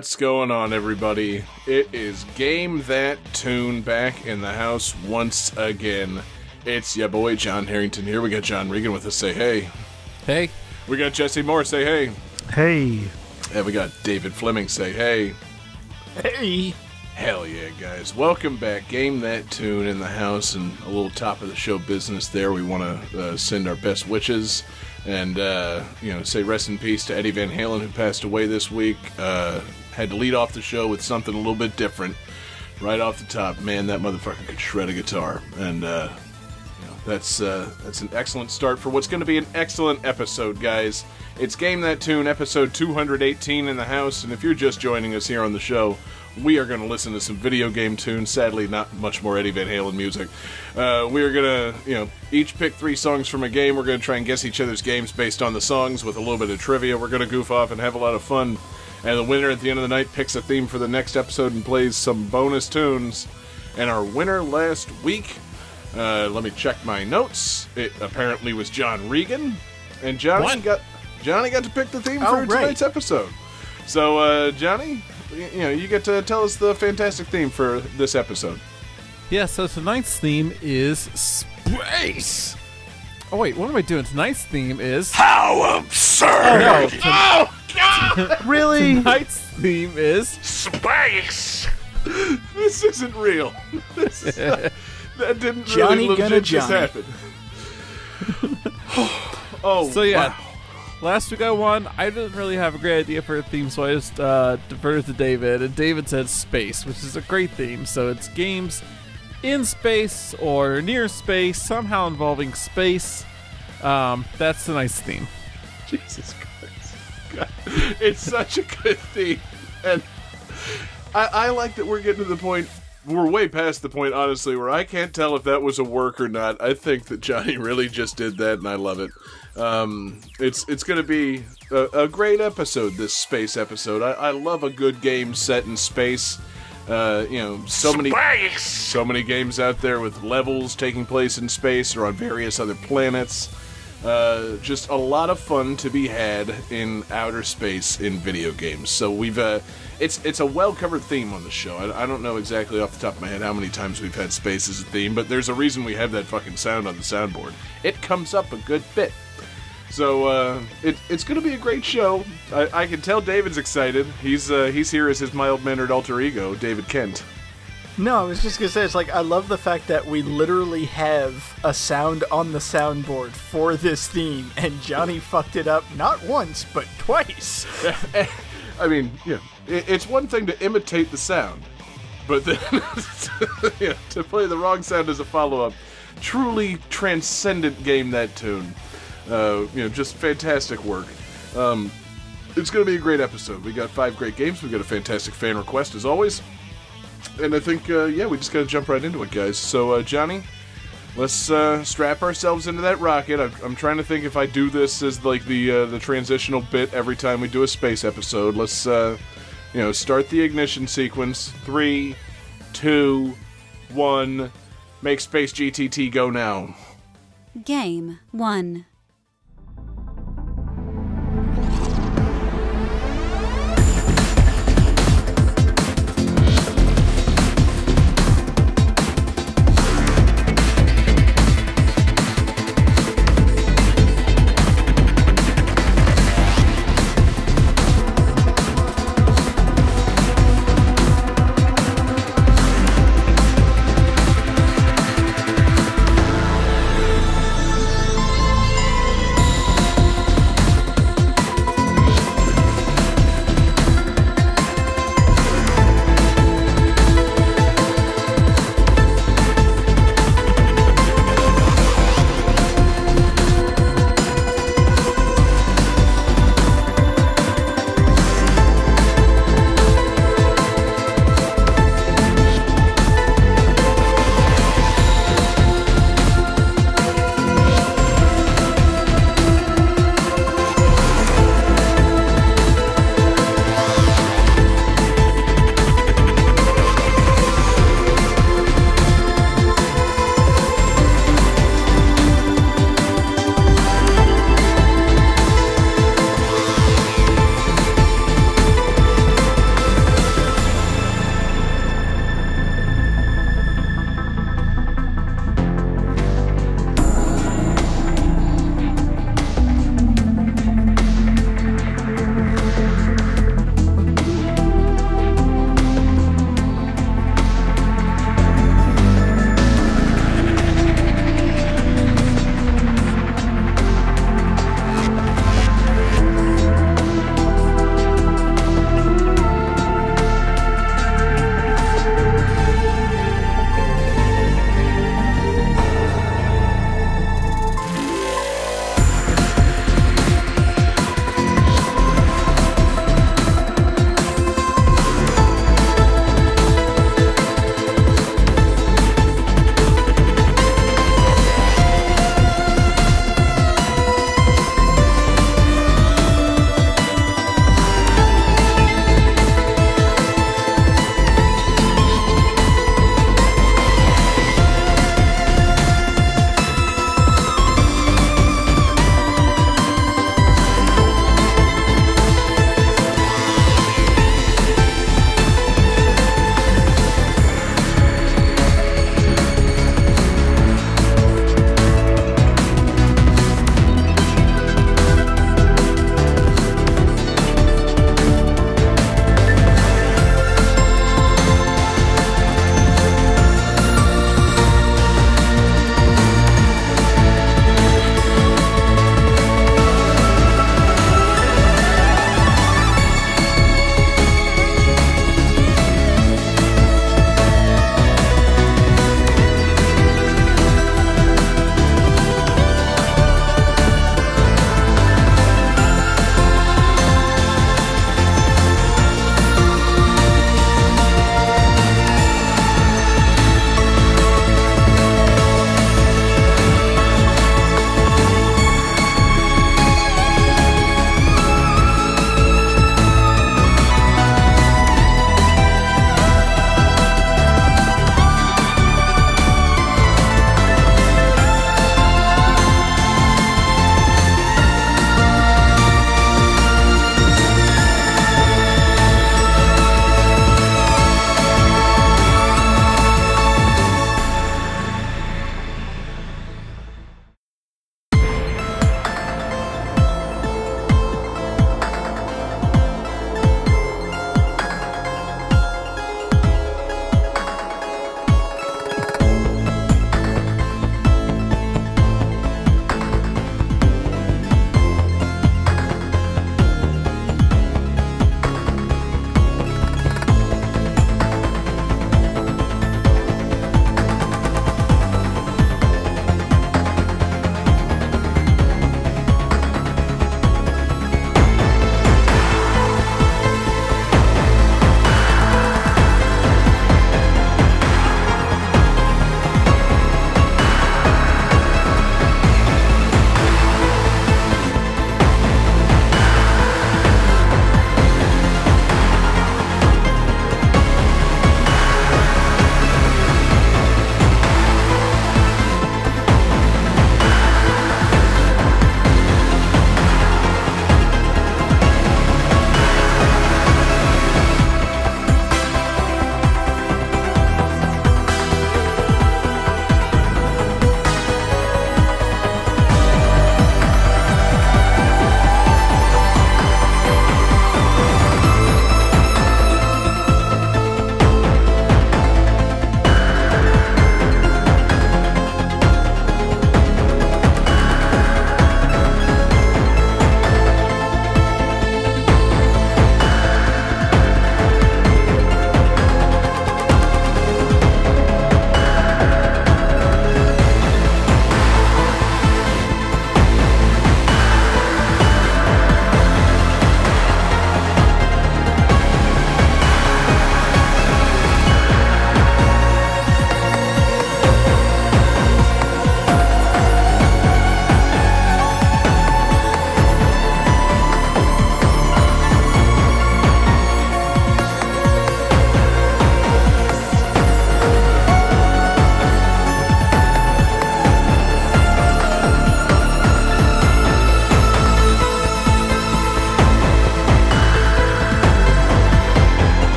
what's going on, everybody? It is Game That Tune back in the house once again. It's your boy John Harrington here. We got John Regan with us. Say hey. Hey. We got Jesse Moore. Say hey. Hey. And we got David Fleming. Say hey. Hey. Hell yeah, guys. Welcome back. Game That Tune in the house and a little top of the show business there. We want to uh, send our best wishes and, uh, you know, say rest in peace to Eddie Van Halen, who passed away this week. Uh, had to lead off the show with something a little bit different. Right off the top, man, that motherfucker could shred a guitar. And, uh, you know, that's, uh, that's an excellent start for what's going to be an excellent episode, guys. It's Game That Tune, episode 218 in the house. And if you're just joining us here on the show, we are going to listen to some video game tunes. Sadly, not much more Eddie Van Halen music. Uh, we are going to, you know, each pick three songs from a game. We're going to try and guess each other's games based on the songs with a little bit of trivia. We're going to goof off and have a lot of fun. And the winner at the end of the night picks a theme for the next episode and plays some bonus tunes. And our winner last week, uh, let me check my notes. It apparently was John Regan, and Johnny What? got Johnny got to pick the theme Oh, for right. tonight's episode. So, uh, Johnny, you know, you get to tell us the fantastic theme for this episode. Yeah, so tonight's theme is space. Oh wait, what am I doing? Tonight's theme is How absurd! no. ton- Oh, God! Really? tonight's theme is Space! This isn't real. This is not- that didn't Johnny really gonna legit just Johnny. happen. oh, so yeah. wow. Last week I won. I didn't really have a great idea for a theme, so I just uh, deferred to David. And David said space, which is a great theme. So it's games in space or near space, somehow involving space. Um, that's nice theme. Jesus Christ. God. It's such a good theme. And I, I like that we're getting to the point, we're way past the point, honestly, where I can't tell if that was a work or not. I think that Johnny really just did that, and I love it. Um, it's it's going to be a, a great episode, this space episode. I, I love a good game set in space. Uh, you know, so many Space! so many games out there with levels taking place in space or on various other planets. Uh, just a lot of fun to be had in outer space in video games. So we've uh, it's it's a well covered theme on the show. I, I don't know exactly off the top of my head how many times we've had space as a theme, but there's a reason we have that fucking sound on the soundboard. It comes up a good bit. So uh, it, it's going to be a great show. I, I can tell David's excited. He's uh, he's here as his mild mannered alter ego, David Kent. No, I was just gonna say it's like I love the fact that we literally have a sound on the soundboard for this theme, and Johnny fucked it up not once but twice. I mean, yeah, it, it's one thing to imitate the sound, but then yeah, to play the wrong sound as a follow up, truly transcendent game that tune. Uh, you know, just fantastic work. Um, it's going to be a great episode. We got five great games. We got a fantastic fan request as always, and I think uh, yeah, we just got to jump right into it, guys. So uh, Johnny. Let's uh, strap ourselves into that rocket. I'm, I'm trying to think if I do this as like the uh, the transitional bit every time we do a space episode. Let's uh, you know start the ignition sequence. Three, two, one. Make space GTT go now. Game 1.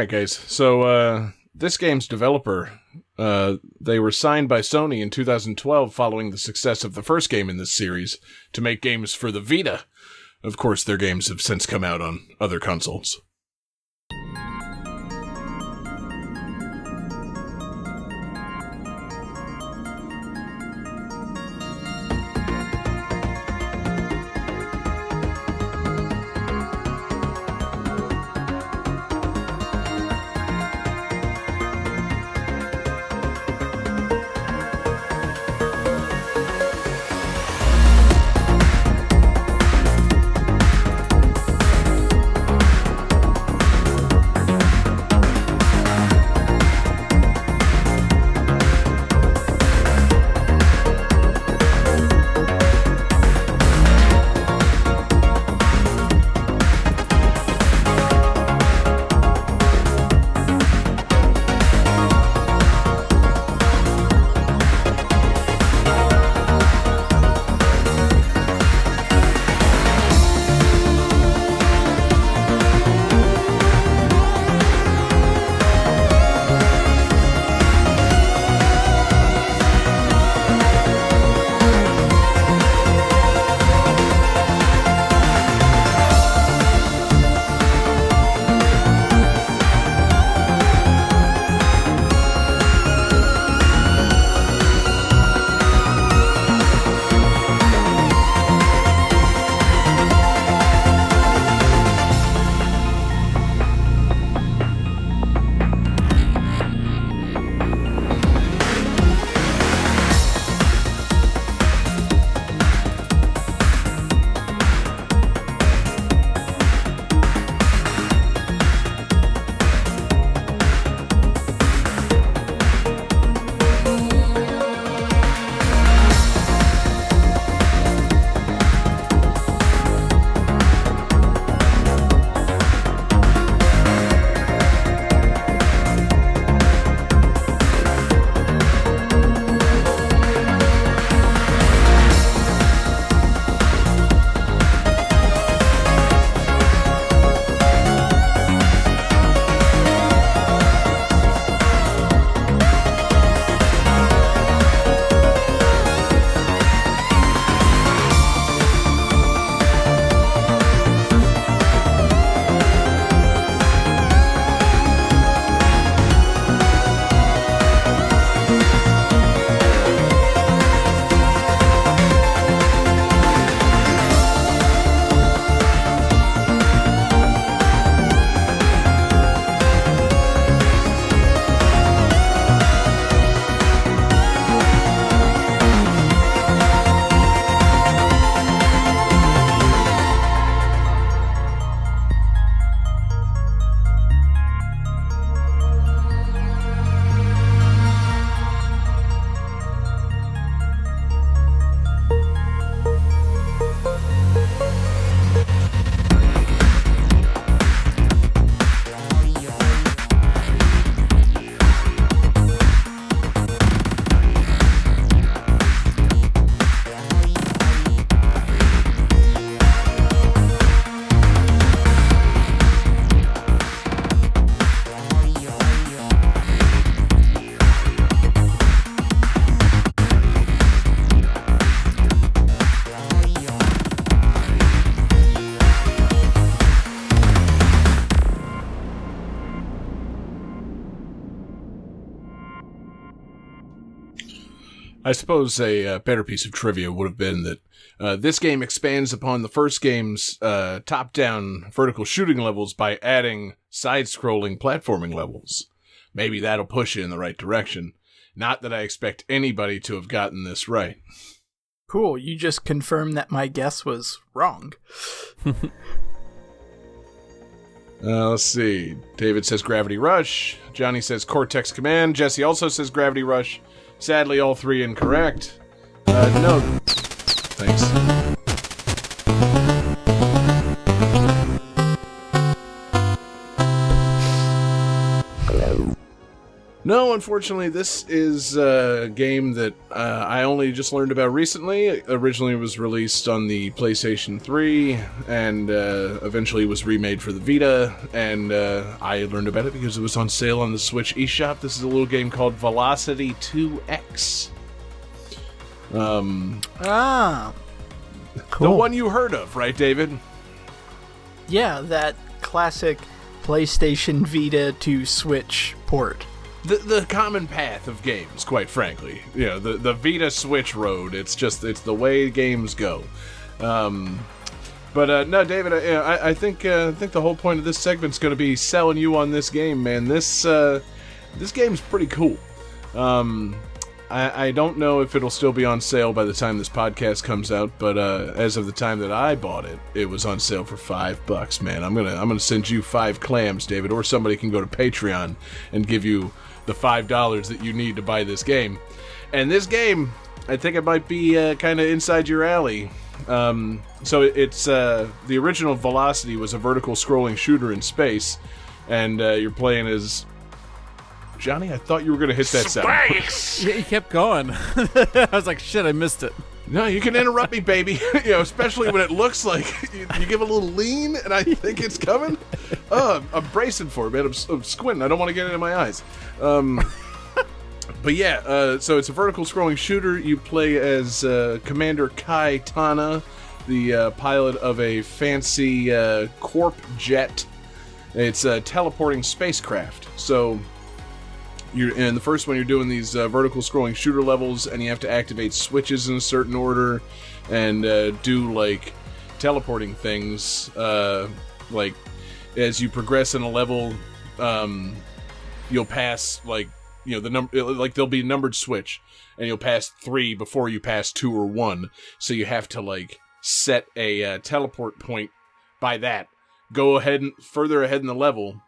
Right, guys. So uh, this game's developer, uh, they were signed by Sony in 2012 following the success of the first game in this series to make games for the Vita. Of course, their games have since come out on other consoles. I suppose a uh, better piece of trivia would have been that uh, this game expands upon the first game's uh, top-down vertical shooting levels by adding side-scrolling platforming levels. Maybe that'll push you in the right direction. Not that I expect anybody to have gotten this right. Cool. You just confirmed that my guess was wrong. Uh, let's see. David says Gravity Rush. Johnny says Cortex Command. Jesse also says Gravity Rush. Sadly, all three incorrect. Uh, no. Thanks. No, unfortunately, this is a game that uh, I only just learned about recently. Originally it originally was released on the PlayStation 3 and uh, eventually was remade for the Vita. And uh, I learned about it because it was on sale on the Switch eShop. This is a little game called Velocity 2X. Um, Ah, The one you heard of, right, David? yeah, that classic PlayStation Vita to Switch port. The the common path of games, quite frankly. You know, the the Vita Switch road. It's just it's the way games go. Um, but uh, no, David, I, I, think uh, I think the whole point of this segment's going to be selling you on this game, man. This uh, this game's pretty cool. Um, I, I don't know if it'll still be on sale by the time this podcast comes out, but uh, as of the time that I bought it, it was on sale for five bucks. Man, I'm gonna I'm gonna send you five clams, David, or somebody can go to Patreon and give you the five dollars that you need to buy this game. And this game, I think it might be uh, kind of inside your alley. Um, so it's uh, the original Velocity was a vertical scrolling shooter in space, and uh, you're playing as Johnny. I thought you were gonna hit that sound. Space! Yeah, he kept going. I was like, shit, I missed it. No, you can interrupt me, baby. you know, especially when it looks like you, you give a little lean, and I think it's coming. Oh, I'm bracing for it, man. I'm, I'm squinting. I don't want to get it in my eyes. Um, but yeah, uh, so it's a vertical scrolling shooter. You play as uh, Commander Kai Tana, the uh, pilot of a fancy uh, Quarp jet. It's a teleporting spacecraft. So you're in the first one you're doing these uh, vertical scrolling shooter levels and you have to activate switches in a certain order and uh, do like teleporting things uh, like as you progress in a level um, you'll pass like you know the number like there'll be a numbered switch and you'll pass three before you pass two or one. So you have to like set a uh, teleport point by that. Go ahead and further ahead in the level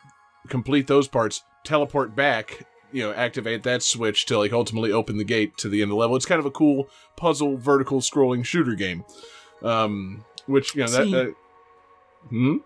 complete those parts teleport back you know activate that switch to like ultimately open the gate to the end of the level it's kind of a cool puzzle vertical scrolling shooter game um which you know that, See- that hmm?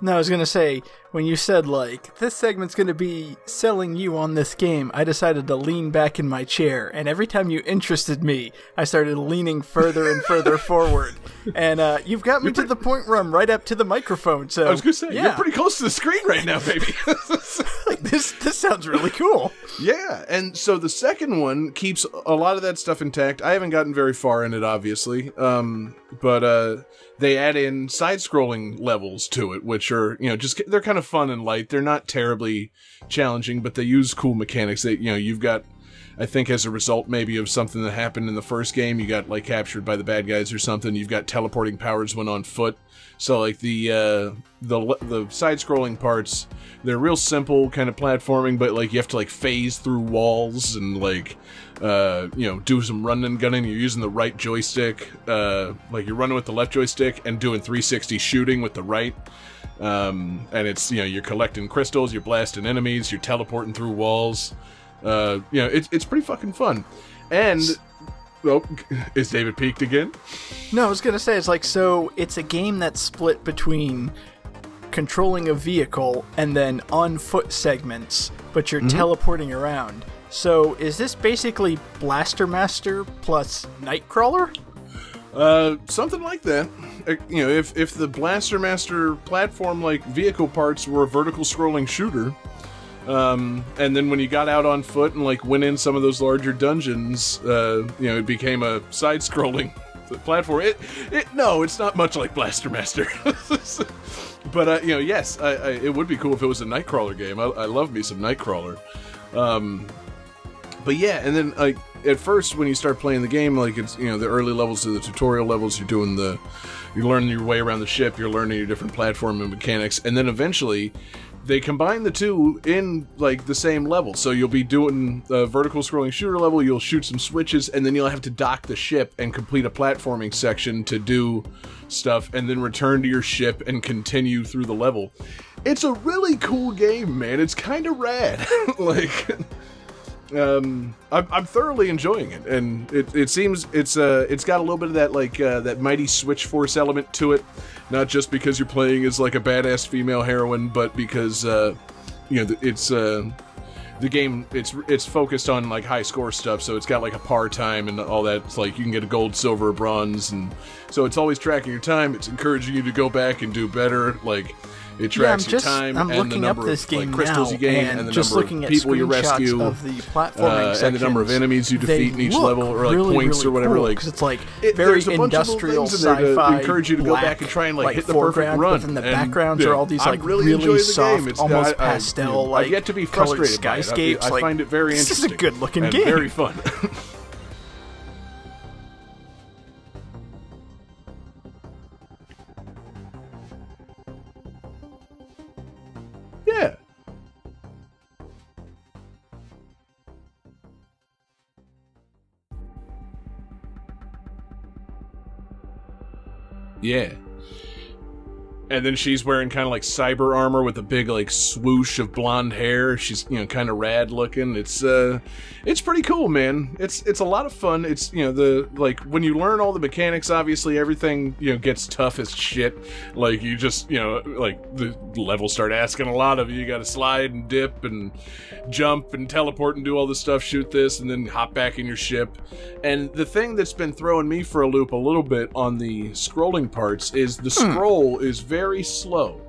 No, I was gonna say when you said like this segment's gonna be selling you on this game, I decided to lean back in my chair, and every time you interested me, I started leaning further and further forward, and uh, you've got me to the point where I'm right up to the microphone. So i was gonna say yeah, you're pretty close to the screen right now baby like, this this sounds really cool. Yeah, and so the second one keeps a lot of that stuff intact. I haven't gotten very far in it, obviously, um, but uh, they add in side-scrolling levels to it, which are you know just they're kind of fun and light. They're not terribly challenging, but they use cool mechanics. That you know you've got. I think as a result maybe of something that happened in the first game, you got like captured by the bad guys or something. You've got teleporting powers when on foot. So like the uh, the the side scrolling parts, they're real simple kind of platforming, but like you have to like phase through walls and like uh, you know do some running and gunning. You're using the right joystick, uh, like you're running with the left joystick and doing 360 shooting with the right. Um, and it's you know you're collecting crystals, you're blasting enemies, you're teleporting through walls. Uh, you know it's it's pretty fucking fun. And oh, is David peaked again? No, I was gonna say it's like so. It's a game that's split between controlling a vehicle and then on foot segments, but you're teleporting around. So is this basically Blaster Master plus Nightcrawler? Uh, something like that. Uh, you know, if if the Blaster Master platform like vehicle parts were a vertical scrolling shooter, um, and then when you got out on foot and like went in some of those larger dungeons, uh, you know, it became a side scrolling platform. It, it no, it's not much like Blaster Master. but uh, you know, yes, I, I, it would be cool if it was a Nightcrawler game. I, I love me some Nightcrawler. Um, but yeah, and then like at first when you start playing the game, like it's you know the early levels to the tutorial levels, you're doing the you're learning your way around the ship, you're learning your different platform and mechanics, and then eventually they combine the two in like the same level. So you'll be doing the vertical scrolling shooter level, you'll shoot some switches, and then you'll have to dock the ship and complete a platforming section to do stuff, and then return to your ship and continue through the level. It's a really cool game, man. It's kind of rad. like um, I'm, I'm thoroughly enjoying it, and it, it seems it's uh it's got a little bit of that like uh, that mighty Switch Force element to it, not just because you're playing as like a badass female heroine, but because uh, you know it's uh the game it's it's focused on like high score stuff, so it's got like a par time and all that. It's like you can get a gold, silver, bronze, and so it's always tracking your time. It's encouraging you to go back and do better. Like it Yeah, I'm tracks just your time I'm and looking the up number this of game like crystals now, you gain and, and the just number looking of at people you rescue of the platforming uh, and the number of enemies you defeat in each level, or like really, points really or whatever. cool, like it's like it- very there's a bunch of little industrial in there to sci-fi. encourage you to go back and try and like, hit the foreground, perfect run. But then the And, backgrounds yeah, are all these I'm like really, enjoying the soft, almost I, I, pastel, know, like I've yet to be frustrated. I- skyscapes. I, like, find it very interesting. this is a good-looking game. very fun. Yeah. And then she's wearing kind of like cyber armor with a big like swoosh of blonde hair. She's you know kind of rad looking. It's uh, it's pretty cool, man. It's it's a lot of fun. It's you know the like when you learn all the mechanics. Obviously, everything you know gets tough as shit. Like you just you know like the levels start asking a lot of you. You got to slide and dip and jump and teleport and do all this stuff. Shoot this and then hop back in your ship. And the thing that's been throwing me for a loop a little bit on the scrolling parts is the scroll is very slow.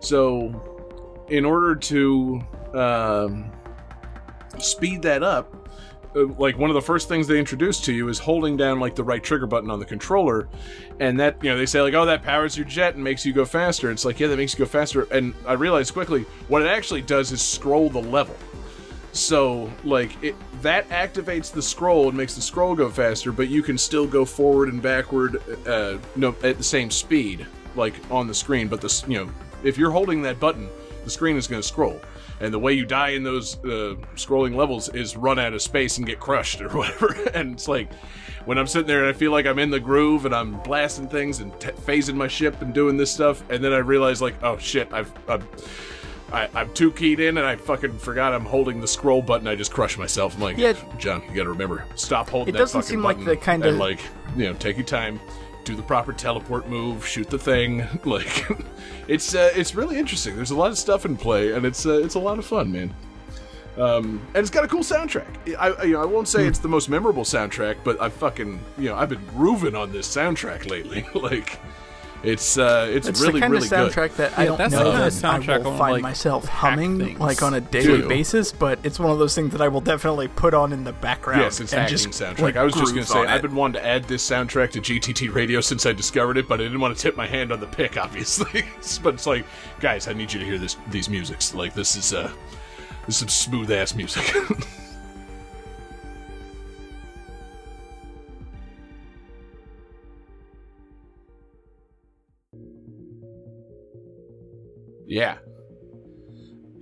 So, in order to um, speed that up, uh, like one of the first things they introduce to you is holding down like the right trigger button on the controller, and that you know they say like, oh, that powers your jet and makes you go faster. It's like, yeah, that makes you go faster. And I realized quickly what it actually does is scroll the level. So, like, it, that activates the scroll and makes the scroll go faster, but you can still go forward and backward, uh, no, at the same speed, like on the screen. But this, you know, if you're holding that button, the screen is going to scroll, and the way you die in those uh, scrolling levels is run out of space and get crushed or whatever. and it's like when I'm sitting there and I feel like I'm in the groove and I'm blasting things and t- phasing my ship and doing this stuff, and then I realize like, oh shit, I've. I've I, I'm too keyed in, and I fucking forgot I'm holding the scroll button. I just crushed myself. I'm like, Yeah. John, you got to remember, stop holding It that doesn't fucking seem like the kind of- like, you know, take your time, do the proper teleport move, shoot the thing. Like, it's uh, it's really interesting. There's a lot of stuff in play, and it's uh, it's a lot of fun, man. Um, and it's got a cool soundtrack. I, you know, I won't say it's the most memorable soundtrack, but I fucking, you know, I've been grooving on this soundtrack lately. like, it's uh, it's, It's really the kind really of good. soundtrack that I Yeah, don't that's know the kind of soundtrack I I will find like, myself humming things like on a daily to. basis, but it's one of those things that I will definitely put on in the background. Yes, it's and hacking just, soundtrack. like, I was just gonna say I've been wanting to add this soundtrack to GTT Radio since I discovered it, but I didn't want to tip my hand on the pick, obviously. but it's like, guys, I need you to hear this these musics. Like this is uh this is some smooth ass music. yeah.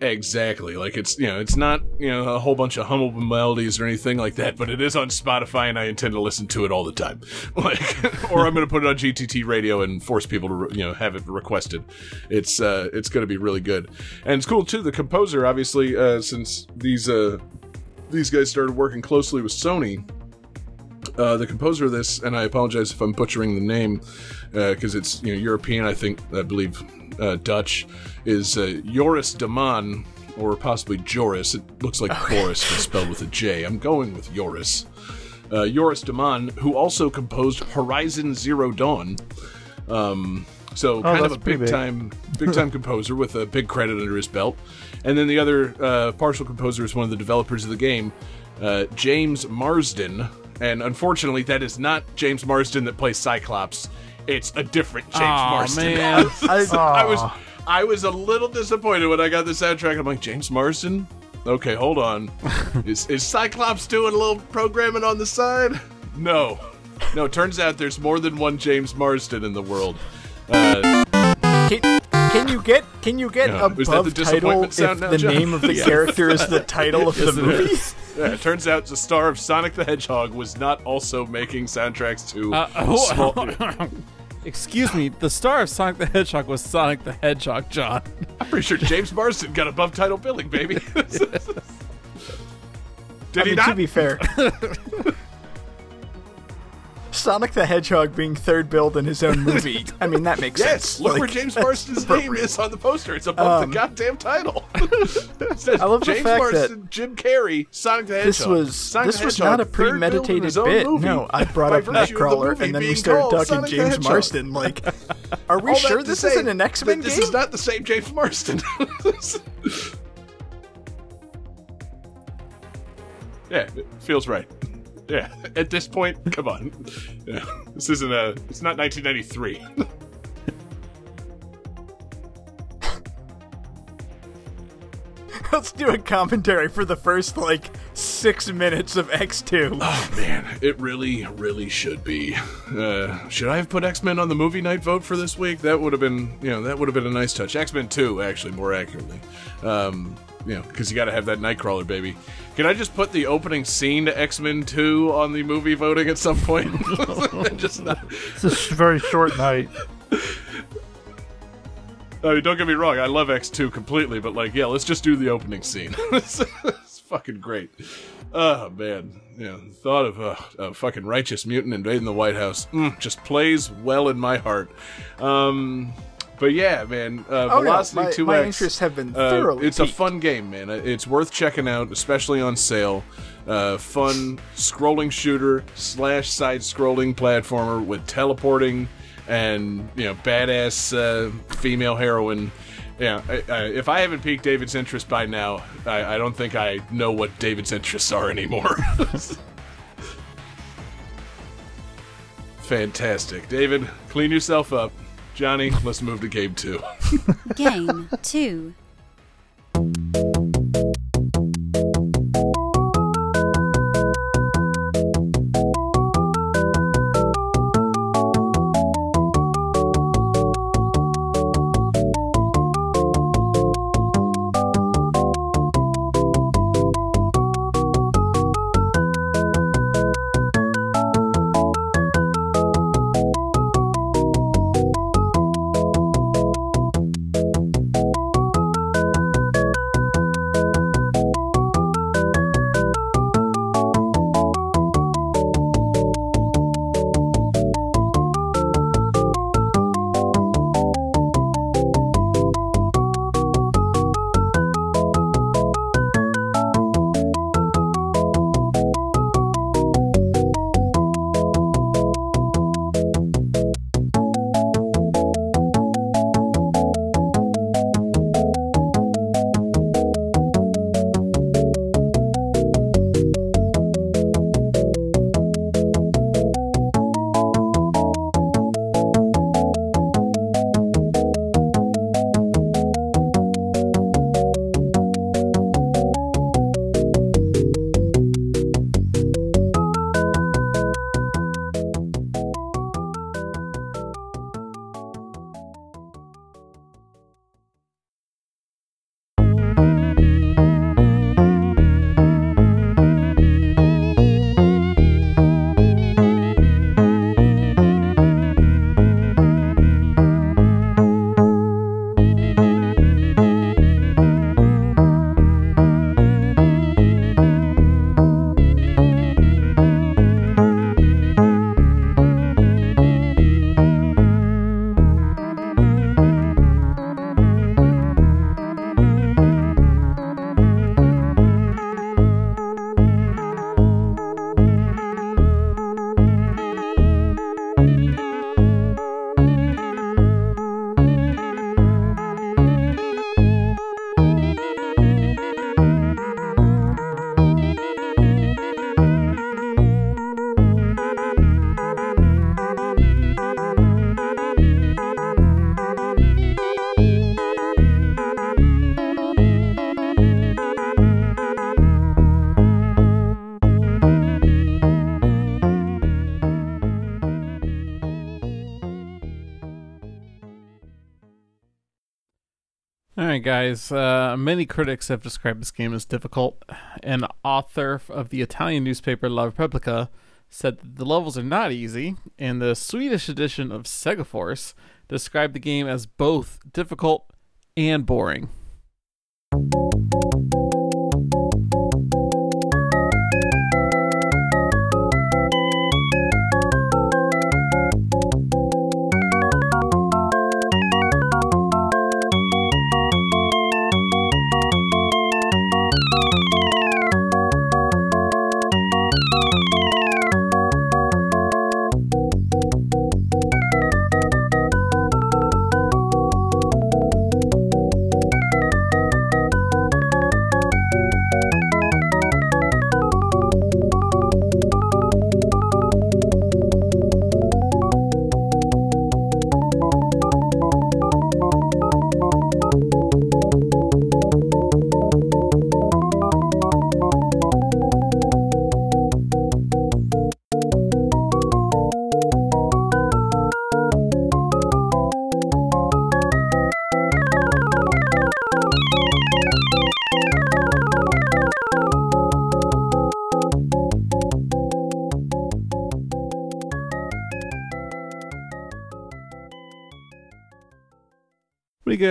Exactly. Like it's you know, it's not, you know, a whole bunch of hummable melodies or anything like that, but it is on Spotify and I intend to listen to it all the time. Like or I'm going to put it on GTT radio and force people to, you know, have it requested. It's uh it's going to be really good. And it's cool too the composer obviously uh since these uh these guys started working closely with Sony, uh, the composer of this, and I apologize if I'm butchering the name because it's you know European. I think I believe uh, Dutch is uh, Joris de Man or possibly Joris. It looks like Boris but spelled with a J. I'm going with Joris. Uh, Joris de Man, who also composed Horizon Zero Dawn. Um, so kind of a big big. time, big time composer with a big credit under his belt. And then the other uh, partial composer is one of the developers of the game, uh, James Marsden. And unfortunately, that is not James Marsden that plays Cyclops. It's a different James Aw, Marsden. man. I, I was I was a little disappointed when I got the soundtrack. I'm like, James Marsden? Okay, hold on. is, is Cyclops doing a little programming on the side? No. No, turns out there's more than one James Marsden in the world. Uh, Can, can you get can you get Yeah. above Is that the title disappointment if sound now, the John? name of the character is the title of the movie? Yeah, it turns out the star of Sonic the Hedgehog was not also making soundtracks to Uh, oh, small. Excuse me, the star of Sonic the Hedgehog was Sonic the Hedgehog, John. I'm pretty sure James Marsden got above title billing, baby. Did I he mean, not? to be fair. Sonic the Hedgehog being third billed in his own movie. I mean, that makes Yes, sense. look Like, where James Marsden's name is on the poster. It's above Um, the goddamn title. It says I love the James fact Marsden, Jim Carrey, Sonic the Hedgehog. This was Sonic this the was not a third billed in premeditated bit. No, I brought up of the Nightcrawler, and then we started talking Sonic James Marsden. Like, are we All sure this say isn't an X Men that This is not the same James Marsden. yeah, it feels right. Yeah, at this point, come on. Yeah, this isn't a. It's not 1993. Let's do a commentary for the first like six minutes of X Two. Oh man, it really, really should be. Uh, should I have put X Men on the movie night vote for this week? That would have been, you know, that would have been a nice touch. X Men Two, actually, more accurately. Um, you know, because you got to have that Nightcrawler baby. Can I just put the opening scene to X Men Two on the movie voting at some point? just not. It's a very short night. I mean, don't get me wrong, I love X two completely, but like, yeah, let's just do the opening scene. it's, it's fucking great. Oh man, yeah, thought of uh, a fucking righteous mutant invading the White House mm, just plays well in my heart. Um, but yeah, man, uh, Oh, Velocity my- two my X. interests have been uh, thoroughly It's a fun game, man. Uh, It's worth checking out, especially on sale. Uh, fun scrolling shooter slash side scrolling platformer with teleporting and you know badass uh, female heroine. Yeah, I, I, if I haven't piqued David's interest by now, I, I don't think I know what David's interests are anymore. Fantastic, David. Clean yourself up, Johnny. Let's move to game two. Game 2. Guys. Uh, many critics have described this game as difficult. An author of the Italian newspaper La Repubblica said that the levels are not easy, and the Swedish edition of Sega Force described the game as both difficult and boring.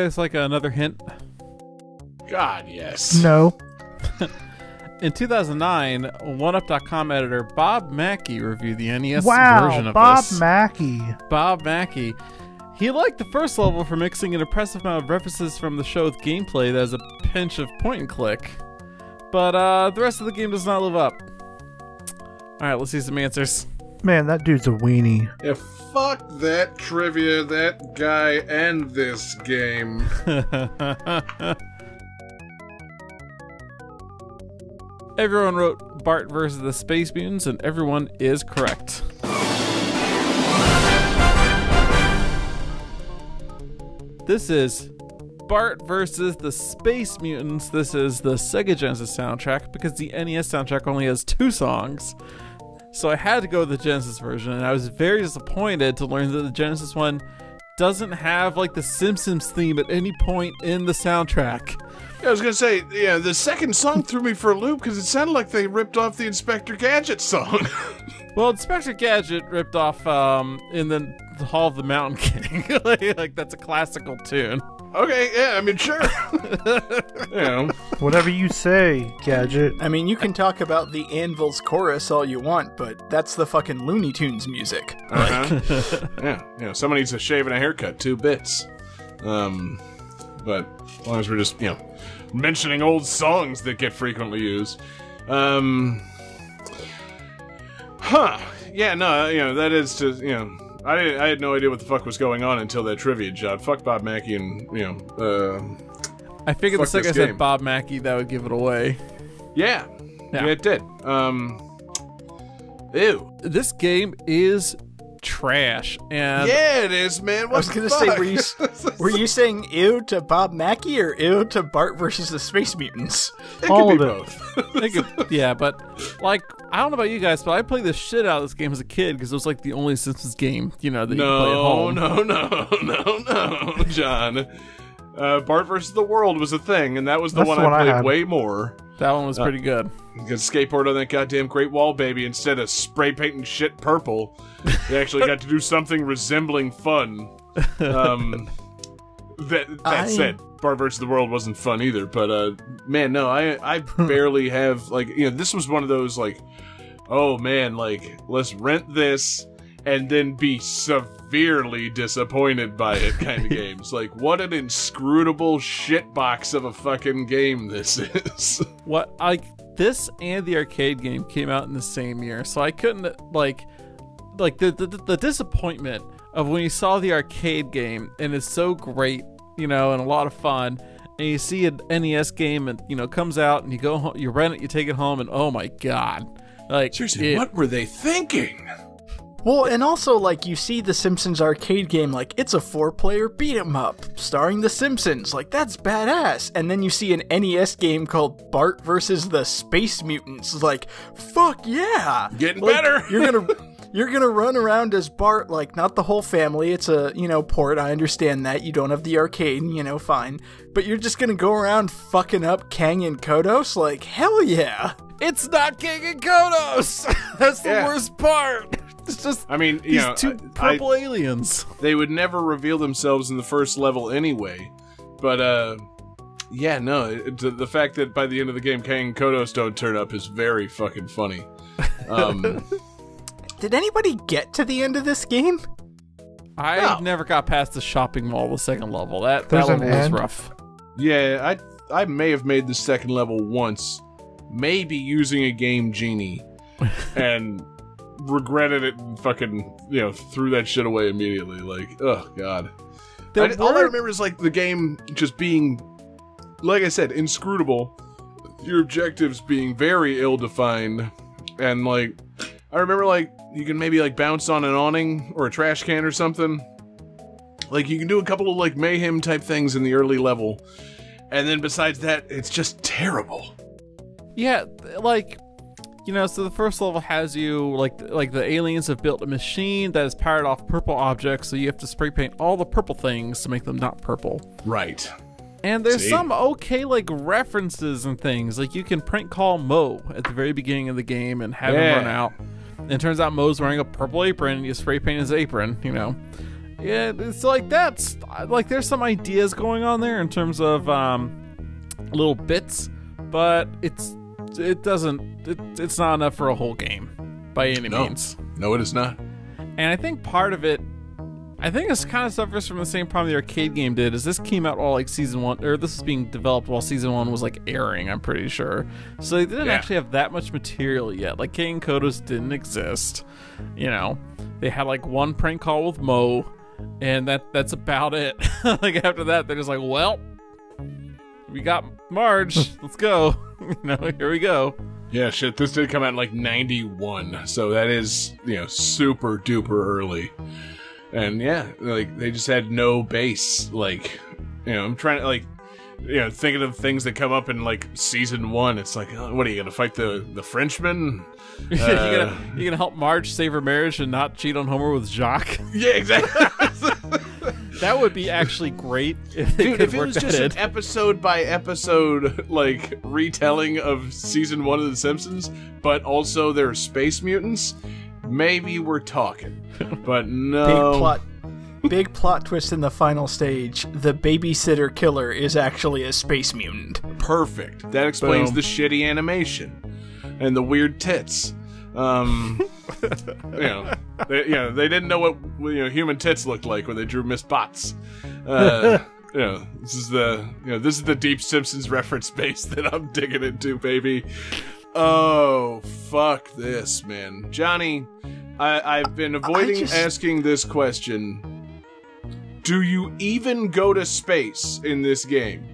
Guys like? Another hint? God, yes. No. In 2009, OneUp.com editor Bob Mackey reviewed the NES version of Bob this. Bob Mackey. Bob Mackey. He liked the first level for mixing an impressive amount of references from the show with gameplay that has a pinch of point and click. But uh, the rest of the game does not live up. Alright, let's see some answers. Man, that dude's a weenie. Yeah, fuck that trivia, that guy, and this game. everyone wrote Bart versus the Space Mutants, and everyone is correct. This is Bart versus the Space Mutants. This is the Sega Genesis soundtrack because the NES soundtrack only has two songs. So I had to go with the Genesis version, and I was very disappointed to learn that the Genesis one doesn't have like the Simpsons theme at any point in the soundtrack. I was gonna say, yeah, the second song threw me for a loop because it sounded like they ripped off the Inspector Gadget song. Well, Inspector Gadget ripped off um, in the, the Hall of the Mountain King. like, like, that's a classical tune. Okay, yeah, I mean, sure. you know, Whatever you say, Gadget. I mean, you can talk about the Anvil's chorus all you want, but that's the fucking Looney Tunes music. uh-huh. yeah, you know, someone needs a shave and a haircut, two bits. Um, but as long as we're just, you know, mentioning old songs that get frequently used. Um, huh. Yeah, no, you know, that is just, you know, I, didn't, I had no idea what the fuck was going on until that trivia job. Fuck Bob Mackey and, you know, uh, I figured Fuck the second I this said. Bob Mackey, that would give it away. yeah. Yeah. Yeah, it did. Um, ew. This game is trash, and Yeah, it is, man. What I was the gonna say, were you were you saying ew to Bob Mackey or ew to Bart versus the Space Mutants? It All could be of both. I could- yeah, but like I don't know about you guys, but I played the shit out of this game as a kid because it was like the only Simpsons game, you know, that you play at no, home. no, no, no, no, John. Uh, Bart versus the World was a thing, and that was the That's one the I one I played had. way more. That one was pretty good. You could skateboard on that goddamn Great Wall, baby. Instead of spray painting shit purple, they actually got to do something resembling fun. Um, that that I- said, Bart versus the World wasn't fun either. But uh, man, no, I I barely have like you know this was one of those like, oh man, like let's rent this and then be severely disappointed by it kind of games. Like what an inscrutable shitbox of a fucking game this is. What like this and the arcade game came out in the same year, so I couldn't like like the the, the disappointment of when you saw the arcade game and it's so great, you know, and a lot of fun. And you see an NES game and you know comes out and you go home, you rent it, you take it home, and oh my god, like Seriously, it- what were they thinking? Well, and also like you see the Simpsons arcade game, like it's a four-player beat 'em up starring the Simpsons, like that's badass. And then you see an NES game called Bart versus the Space Mutants, like fuck yeah, Getting Like, better. You're gonna you're gonna run around as Bart, like not the whole family. It's a you know port. I understand that you don't have the arcade, you know, fine. But you're just gonna go around fucking up Kang and Kodos, like hell yeah. It's not King and Kodos. That's the Yeah. worst part. It's just I mean, you these know, two I- purple aliens. they would never reveal themselves in the first level anyway. But uh, yeah, no, it, the, the fact that by the end of the game, Kang and Kodos don't turn up is very fucking funny. Um, Did anybody get to the end of this game? I No. never got past the shopping mall, the second level. That There's that an level was end? rough. yeah, I I may have made the second level once, maybe using a game genie, and regretted it and fucking you know threw that shit away immediately. Like, oh god. I, all I remember is like the game just being, like I said, inscrutable. Your objectives being very ill defined, and like I remember like you can maybe like bounce on an awning or a trash can or something. Like you can do a couple of like mayhem type things in the early level, and then besides that, it's just terrible. Yeah, like you know, so the first level has you like like the aliens have built a machine that is powered off purple objects, so you have to spray paint all the purple things to make them not purple. Right. And there's See? some okay like references and things. Like you can print call Moe at the very beginning of the game and have Yeah. him run out. And it turns out Moe's wearing a purple apron and you spray paint his apron, you know. yeah, it's like that's like there's some ideas going on there in terms of um, little bits, but it's it doesn't it, it's not enough for a whole game by any No. means. No, it is not. And I think part of it, I think this kind of suffers from the same problem the arcade game did. Is this came out all like season one, or this is being developed while season one was like airing. I'm pretty sure. So they didn't Yeah. actually have that much material yet. Like King Kodos didn't exist. You know, they had like one prank call with Moe, and that that's about it. like after that, they're just like, well, we got Marge. Let's go. you know, here we go. Yeah, shit. This did come out in like '91, so that is you know super duper early. And yeah, like they just had no base. Like, you know, I'm trying to like, you know, thinking of things that come up in like season one. It's like, oh, what are you gonna fight the the Frenchman? you Uh, gonna you gonna help Marge save her marriage and not cheat on Homer with Jacques? Yeah, exactly. That would be actually great if they Dude, could if it was just in. an episode by episode like retelling of season one of The Simpsons, but also there are space mutants, maybe we're talking. But Big no. plot. Big plot twist in the final stage. The babysitter killer is actually a space mutant. Perfect. That explains Boom. the shitty animation and the weird tits. Um, you know, they, you know, they didn't know what you know human tits looked like when they drew Miss Botz. Uh, you know, this is the you know this is the deep Simpsons reference base that I'm digging into, baby. Oh fuck this, man, Johnny. I, I've been avoiding just- asking this question. Do you even go to space in this game?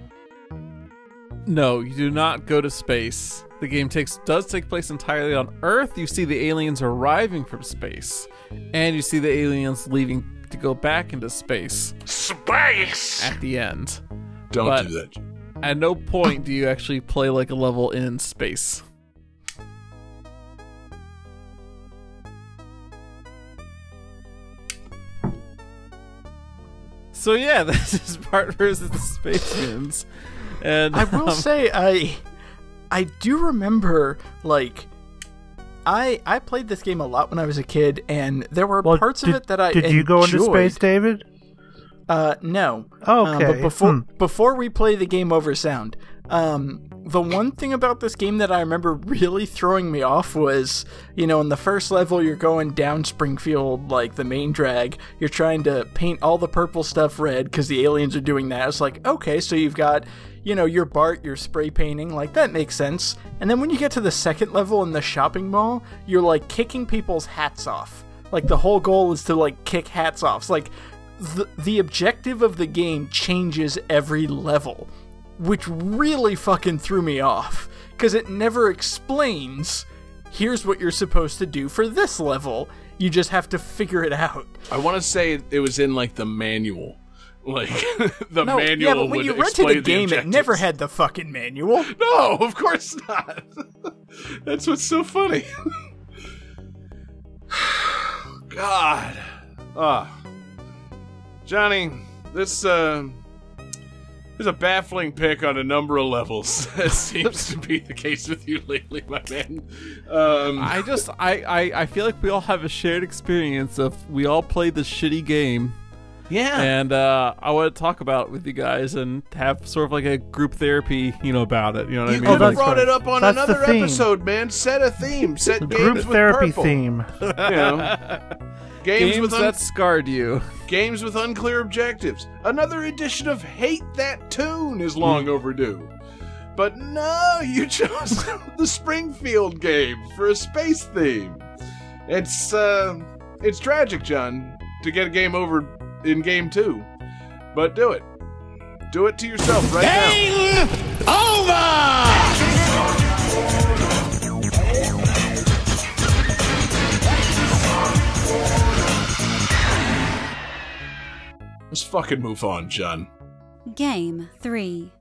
No, you do not go to space. The game takes does take place entirely on Earth. You see the aliens arriving from space, and you see the aliens leaving to go back into space Space! at the end. Don't But- do that. At no point do you actually play like a level in space. So yeah, this is Bart versus the space mutants. And I will um, say I I do remember like I I played this game a lot when I was a kid and there were Well, parts did, of it that I did you go into space, David? Uh no. Oh, Uh, okay. but before Hmm. before we play the game over sound, um, the one thing about this game that I remember really throwing me off was, you know, in the first level you're going down Springfield like the main drag. You're trying to paint all the purple stuff red because the aliens are doing that. It's like okay, so you've got. You know, your Bart, you're spray painting, like that makes sense. And then when you get to the second level in the shopping mall, you're like kicking people's hats off. Like the whole goal is to like kick hats off. It's like the, the objective of the game changes every level, which really fucking threw me off because it never explains here's what you're supposed to do for this level. You just have to figure it out. I want to say it was in like the manual. Like the No, manual yeah, but when you rented the game, it never had the fucking manual. No, of course not. That's what's so funny. God. Ah. Johnny, this uh is a baffling pick on a number of levels. that seems to be the case with you lately, my man. Um I just I, I I feel like we all have a shared experience of we all played this shitty game yeah. and uh, I want to talk about it with you guys and have sort of like a group therapy, you know, about it. You know what You I mean? could have brought it up on That's the another episode, man. Set a theme. Set games Group with therapy purple. theme. You know, games, games with un- that scarred you. games with unclear objectives. Another edition of Hate That Tune is long overdue. But no, you chose the Springfield game for a space theme. It's uh it's tragic, John, to get a game over in game 2. But do it. Do it to yourself right now. Let's fucking move on, John. Game 3.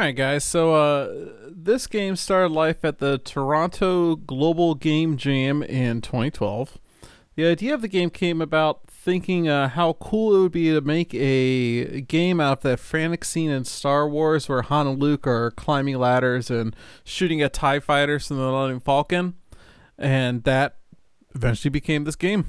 Right, guys. So uh, this game started life at the Toronto Global Game Jam in 2012. The idea of the game came about thinking uh, how cool it would be to make a game out of that frantic scene in Star Wars where Han and Luke are climbing ladders and shooting at TIE fighters from the Millennium Falcon. And that eventually became this game.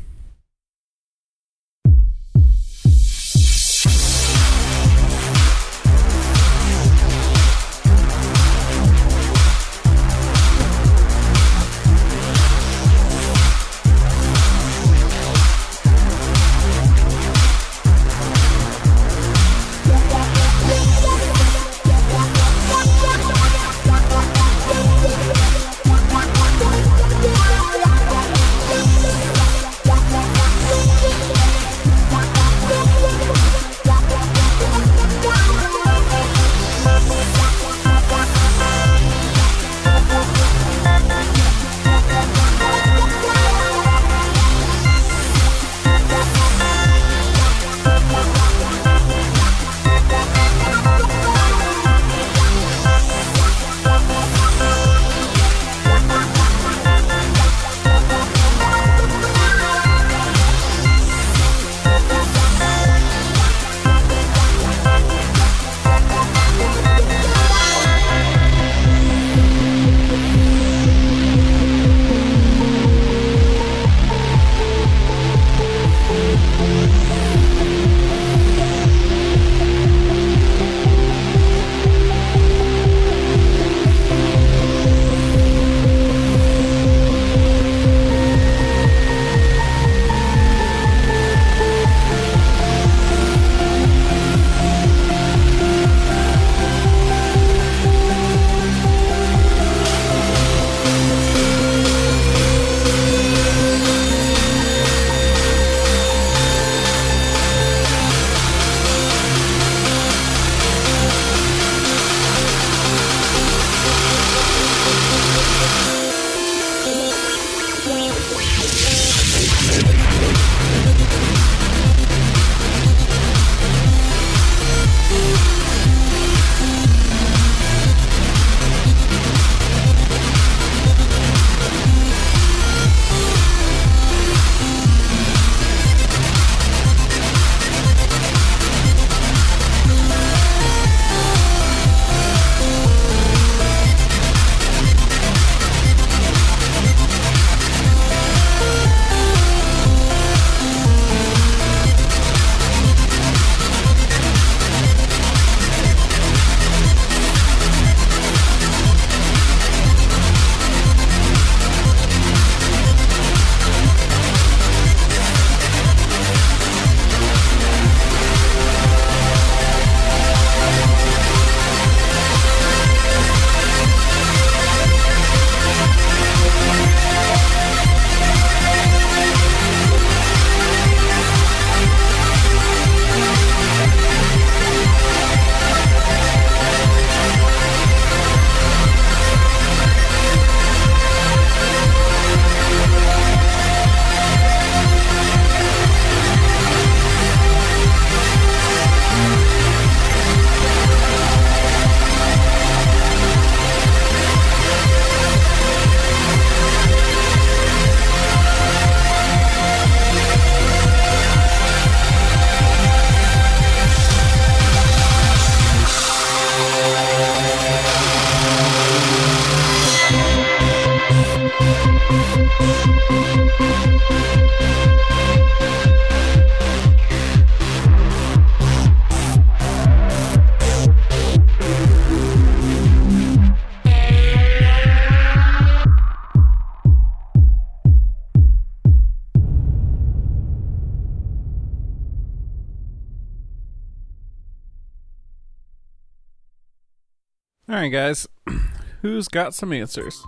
Right, guys. Who's got some answers?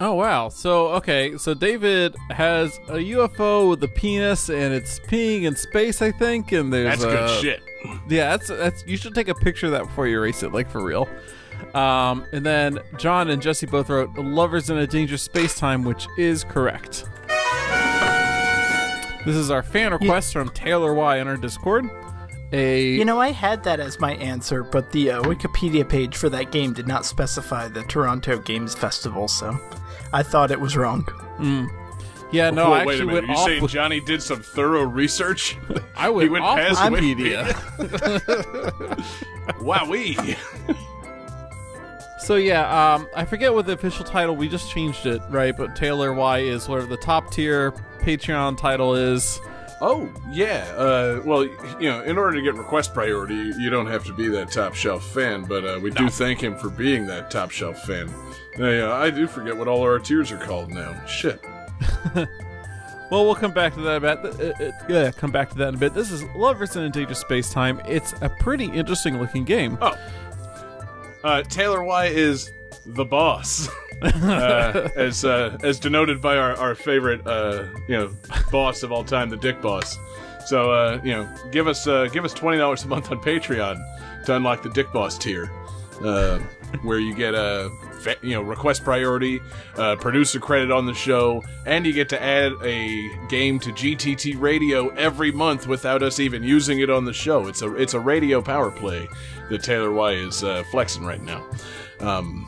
Oh wow. So okay, so David has a UFO with a penis and it's peeing in space, I think, and there's That's good uh, shit. Yeah, that's that's you should take a picture of that before you erase it, like for real. Um, and then John and Jesse both wrote "Lovers in a Dangerous Space Time," which is correct. This is our fan request from Taylor Y on our Discord. A You know, I had that as my answer, but the uh, Wikipedia page for that game did not specify the Toronto Games Festival, so I thought it was wrong. yeah, no, Whoa, I wait a actually minute. went You off. saying with- Johnny did some thorough research? I went, he went off past Wikipedia. Wowee! So yeah, um, I forget what the official title. We just changed it, right? But Taylor Y is whatever the top tier Patreon title is. Oh yeah. Uh, well, you know, in order to get request priority, you don't have to be that top shelf fan, but uh, we do thank him for being that top shelf fan. Uh, yeah, I do forget what all our tiers are called now. Shit. Well, we'll come back to that a bit. Uh, uh, yeah, come back to that in a bit. This is Lovers in a Dangerous Space Time. It's a pretty interesting looking game. Oh. Uh, Taylor Y is the boss, uh, as uh, as denoted by our, our favorite uh, you know boss of all time, the Dick Boss. So uh, you know, give us uh, give us twenty dollars a month on Patreon to unlock the Dick Boss tier, uh, where you get a you know request priority, uh, producer credit on the show, and you get to add a game to GTT Radio every month without us even using it on the show. It's a it's a radio power play that Taylor Y is uh, flexing right now. Um,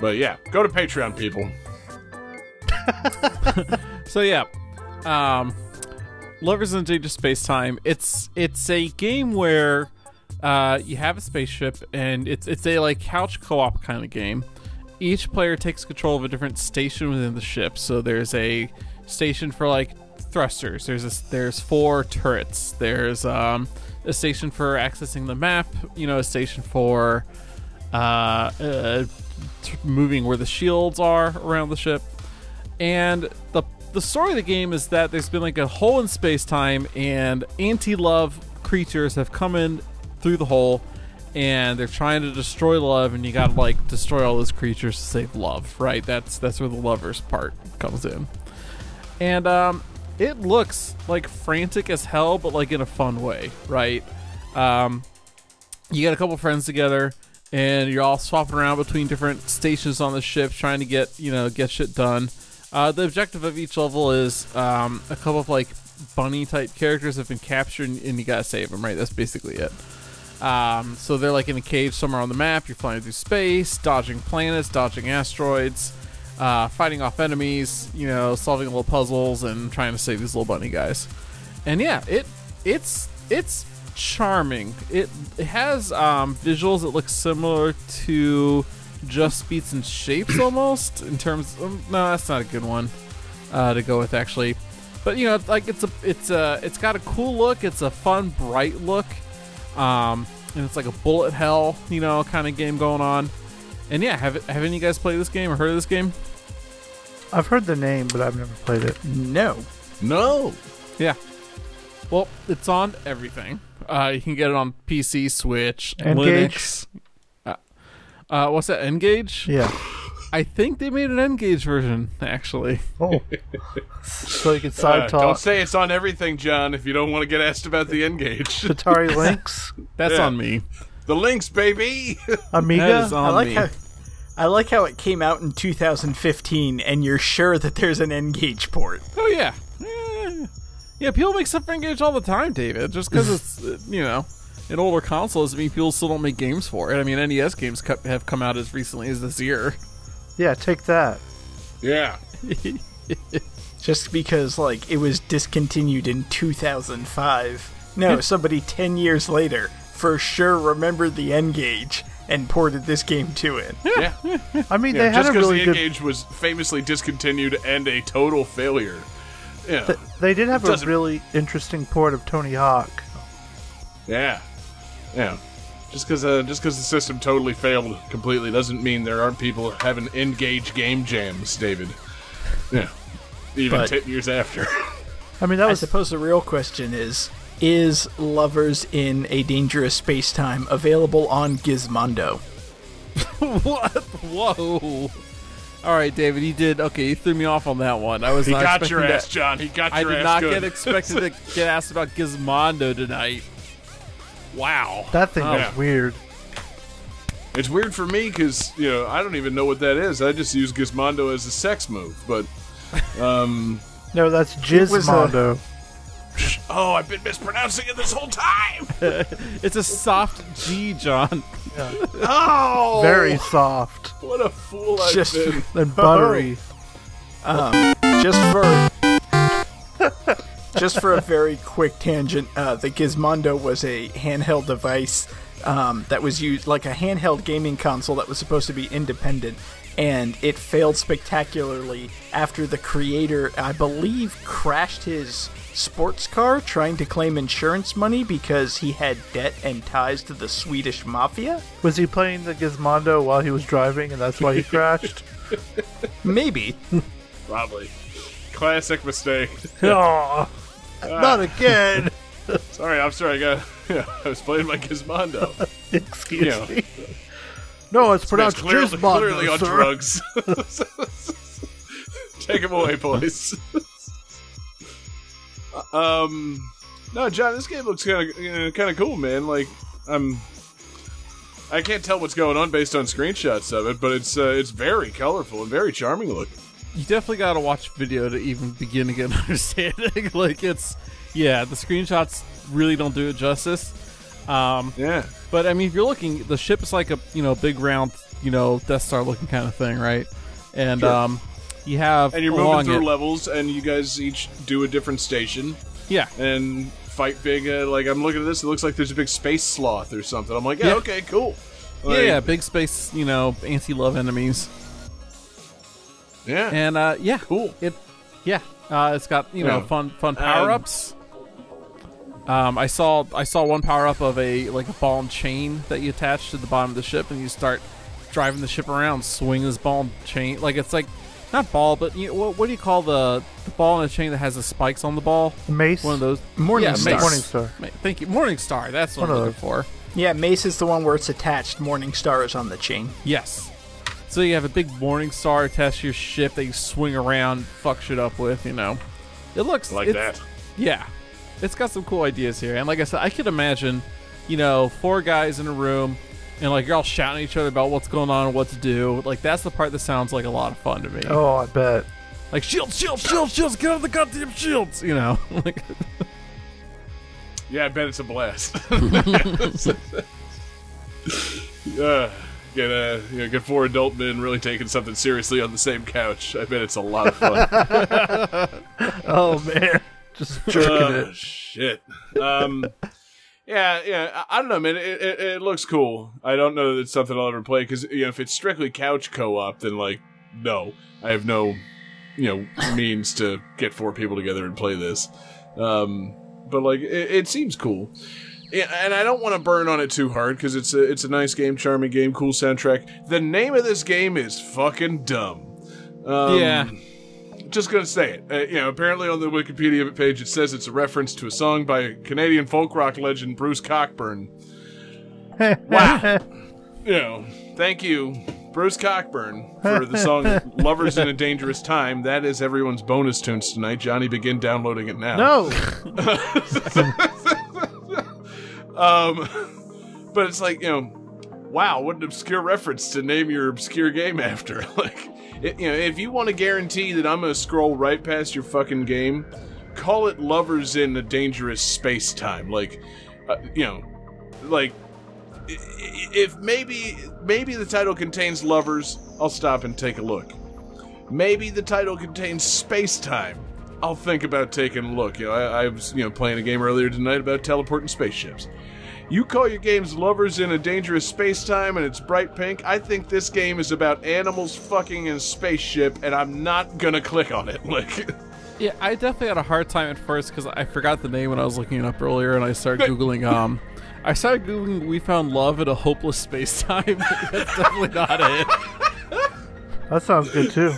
but yeah, go to Patreon, people. So yeah, um, Lovers in a Dangerous Space Time. It's it's a game where uh, you have a spaceship and it's it's a like couch co-op kind of game. Each player takes control of a different station within the ship. So there's a station for like thrusters. There's a, there's four turrets. There's um, a station for accessing the map. You know, a station for uh, uh, moving where the shields are around the ship. And the the story of the game is that there's been like a hole in space time, and anti-love creatures have come in through the hole, and they're trying to destroy love, and you gotta like destroy all those creatures to save love, right? That's that's where the lovers part comes in, and um, it looks like frantic as hell, but like in a fun way, right? Um, you get a couple friends together and you're all swapping around between different stations on the ship trying to get you know get shit done. Uh, the objective of each level is um, a couple of like bunny type characters have been captured and, you gotta save them right? That's basically it. Um, so they're like in a cage somewhere on the map. You're flying through space dodging planets dodging asteroids uh, fighting off enemies you know solving little puzzles and trying to save these little bunny guys. And yeah it it's it's charming it, it has um, visuals that look similar to just beats and shapes almost in terms um, no that's not a good one uh, to go with actually but you know like it's a it's a it's got a cool look it's a fun bright look um, and it's like a bullet hell you know kind of game going on and yeah have have any of you guys played this game or heard of this game I've heard the name, but I've never played it. No. No. Yeah. Well, it's on everything. Uh, you can get it on PC, Switch, N-Gage? Linux. Uh, uh, what's that? N-Gage? Yeah. I think they made an N-Gage version, actually. Oh. so you can side Uh, talk. don't say it's on everything, John, if you don't want to get asked about the N-Gage. Atari Lynx, That's Yeah. on me. the Lynx, baby. Amiga. That is on I like me. how I like how it came out in 2015 and you're sure that there's an N-Gage port. Oh yeah. Eh. Yeah, people make stuff for N-Gage all the time, David. Just because it's uh, you know an older console doesn't mean people still don't make games for it. I mean, NES games co- have come out as recently as this year. yeah, take that. yeah. Just because like it was discontinued in 2005. No, somebody 10 years later for sure remembered the N-Gage and ported this game to it. Yeah. I mean, Yeah, they had just a because really the good. N-Gage was famously discontinued and a total failure. Yeah. th- they did have a really interesting port of Tony Hawk. Yeah, yeah. Just because uh, just because the system totally failed completely doesn't mean there aren't people having N-Gage game jams, David. Yeah, even But- ten years after. I mean, that I suppose the real question is is Lovers in a Dangerous Space Time available on Gizmondo? what? Whoa. All right, David, you did okay. You threw me off on that one. I was he not got expecting your that. ass, John. He got your ass. I did ass not good. get expected to get asked about Gizmondo tonight. Wow. that thing Oh. was Yeah. weird. It's weird for me because you know I don't even know what that is. I just use Gizmondo as a sex move, but um, No, that's was a- Gizmondo. Oh, I've been mispronouncing it this whole time. It's a soft G, John. Oh, Very soft What a fool I've Just- been. and buttery. just for just for a very quick tangent, uh, the Gizmondo was a handheld device um, that was used like a handheld gaming console that was supposed to be independent, and it failed spectacularly after the creator, I believe, crashed his sports car trying to claim insurance money because he had debt and ties to the Swedish mafia. Was he playing the Gizmondo while he was driving, and that's why he crashed? Maybe. Probably. Classic mistake. oh, not again. Sorry, I'm sorry. I got. Yeah, I was playing my Gizmondo. Excuse Yeah. me. No, it's It's pronounced clearly, Gizmondo, clearly on sir. drugs. Take him away, boys. Um, no, John, this game looks kind of know, kind of cool, man. Like, I'm. I can't tell what's going on based on screenshots of it, but it's uh, it's very colorful and very charming looking. You definitely got to watch video to even begin to get an understanding. like it's, yeah, the screenshots really don't do it justice. Um, Yeah, but I mean, if you're looking, the ship is like a you know big round you know Death Star looking kind of thing, right? And Sure. um, you have and you're moving through it, levels, and you guys each do a different station yeah, and fight big. Uh, like I'm looking at this, it looks like there's a big space sloth or something. I'm like, yeah, Yeah. okay, cool. yeah, Like, yeah, big space, you know, anti-love enemies, yeah. and uh, yeah, Cool. It, yeah, uh, it's got you know Yeah. fun fun power ups. Um, I saw I saw one power up of a like a ball and chain that you attach to the bottom of the ship, and you start driving the ship around, swing this ball and chain. Like it's like not ball, but you know, what, what do you call the, the ball in a chain that has the spikes on the ball? Mace. One of those. Morning yeah, Star. Mace. Morning Star. Ma- Thank you, Morning Star. That's what One I'm of looking for. Yeah, Mace is the one where it's attached. Morning Star is on the chain. Yes. So you have a big Morning Star attached to your ship that you swing around, fuck shit up with. You know, it looks like that. Yeah, it's got some cool ideas here, and like I said, I could imagine, you know, four guys in a room, and like you're all shouting at each other about what's going on and what to do. Like that's the part that sounds like a lot of fun to me. Oh, I bet. Like shields, shields, shields, shields, get out of the goddamn shields. You know, like Yeah, I bet it's a blast. uh, get uh, you know, get four adult men really taking something seriously on the same couch. I bet it's a lot of fun. Oh man, just jerking oh, it. shit. Um, yeah, yeah. I, I don't know, man. It, it, it looks cool. I don't know that it's something I'll ever play because you know if it's strictly couch co-op, then like no, I have no you know means to get four people together and play this. Um, but like it, it seems cool. Yeah, and I don't want to burn on it too hard because it's a it's a nice game, charming game, cool soundtrack. The name of this game is fucking dumb. Um, yeah, just gonna say it. Uh, you know, apparently on the Wikipedia page it says it's a reference to a song by Canadian folk rock legend Bruce Cockburn. wow. You know, thank you, Bruce Cockburn, for the song "Lovers in a Dangerous Time." That is everyone's bonus tunes tonight. Johnny, begin downloading it now. No, Um, but it's like you know, wow, what an obscure reference to name your obscure game after. like, it, you know, if you want to guarantee that I'm gonna scroll right past your fucking game, call it "Lovers in a Dangerous Space Time." Like, uh, you know, like if maybe maybe the title contains lovers, I'll stop and take a look. Maybe the title contains space time. I'll think about taking a look. You know, I, I was you know playing a game earlier tonight about teleporting spaceships. You call your games Lovers in a Dangerous Space Time and it's bright pink. I think this game is about animals fucking in a spaceship, and I'm not gonna click on it. Like, yeah. I definitely had a hard time at first because I forgot the name when I was looking it up earlier, and I started googling. Um, I started googling "We Found Love in a Hopeless Space Time." That's definitely not it. that sounds good too.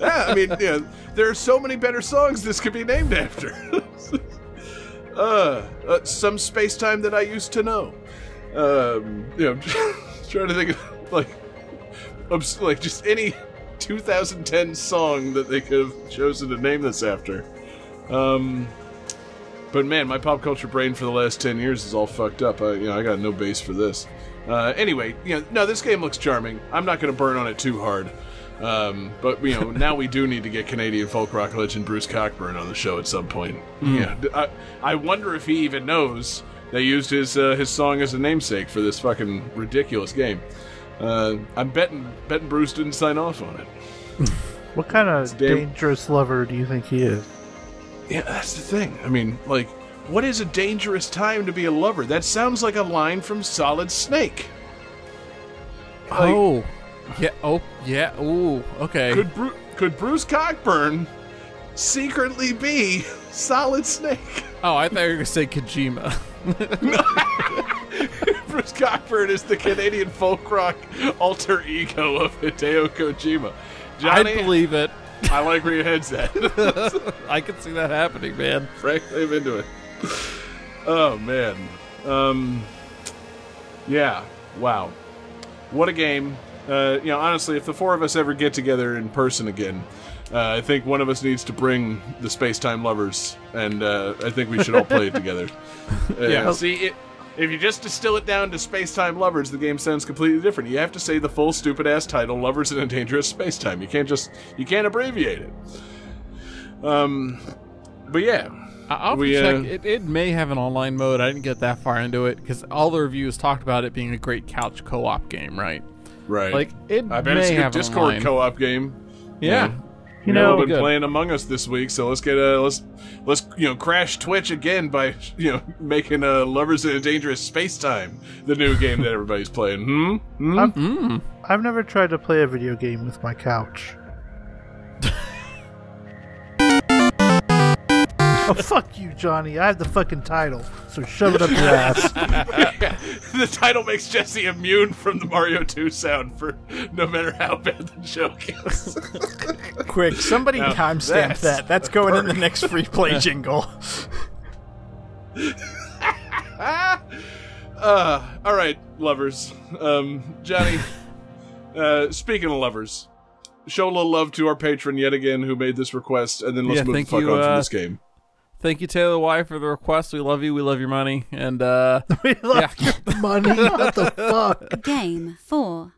yeah, I mean, yeah, there are so many better songs this could be named after. uh, uh, some space time that I used to know. Um, you know, trying to think of like, obs- like just any 2010 song that they could have chosen to name this after. Um, but man, my pop culture brain for the last 10 years is all fucked up. I, you know, I got no base for this. Uh, anyway, you know, no, this game looks charming. I'm not going to burn on it too hard. Um, but you know, now we do need to get Canadian folk rock legend Bruce Cockburn on the show at some point. Yeah, d- I, I wonder if he even knows they used his uh, his song as a namesake for this fucking ridiculous game. Uh, I'm betting betting Bruce didn't sign off on it. What kind of damn- dangerous lover do you think he is? Yeah, that's the thing. I mean, like, what is a dangerous time to be a lover? That sounds like a line from Solid Snake. Like, oh, yeah. Oh, yeah. Ooh, okay. Could Bru- could Bruce Cockburn secretly be Solid Snake? Oh, I thought you were gonna say Kojima. Bruce Cockburn is the Canadian folk rock alter ego of Hideo Kojima. I believe it. I like where your head's at. I can see that happening, man. Frankly, I'm into it. Oh man, um, yeah, wow, what a game. Uh, you know, honestly, if the four of us ever get together in person again, uh, I think one of us needs to bring the space time lovers, and uh, I think we should all play it together. Uh, Yeah. See, it, if you just distill it down to space time lovers, the game sounds completely different. You have to say the full stupid ass title, "Lovers in a Dangerous Space Time." You can't just you can't abbreviate it. Um, but yeah, I- I'll We, check. uh, It, it may have an online mode. I didn't get that far into it because all the reviews talked about it being a great couch co-op game, right? Right. Like it I bet may it's a good Discord online. co-op game. Yeah. You know, know, we've been good. playing Among Us this week, so let's get a let's let's you know crash Twitch again by you know making uh, Lovers in a Dangerous Space Time the new game that everybody's playing. Hmm. Hmm? I've, Mm. I've never tried to play a video game with my couch. oh, fuck you, Johnny. I have the fucking title, so shove it up your ass. the title makes Jesse immune from the Mario 2 sound for no matter how bad the joke is. Quick, somebody Now, timestamp that's that. That's going in the next free play jingle. uh, all right, lovers. Um, Johnny. Uh, speaking of lovers, show a little love to our patron yet again who made this request, and then let's Yeah, move the fuck you, on from uh, this game. Thank you, Taylor Y, for the request. We love you. We love your money. And uh, we love Yeah. your money. What the fuck? Game 4.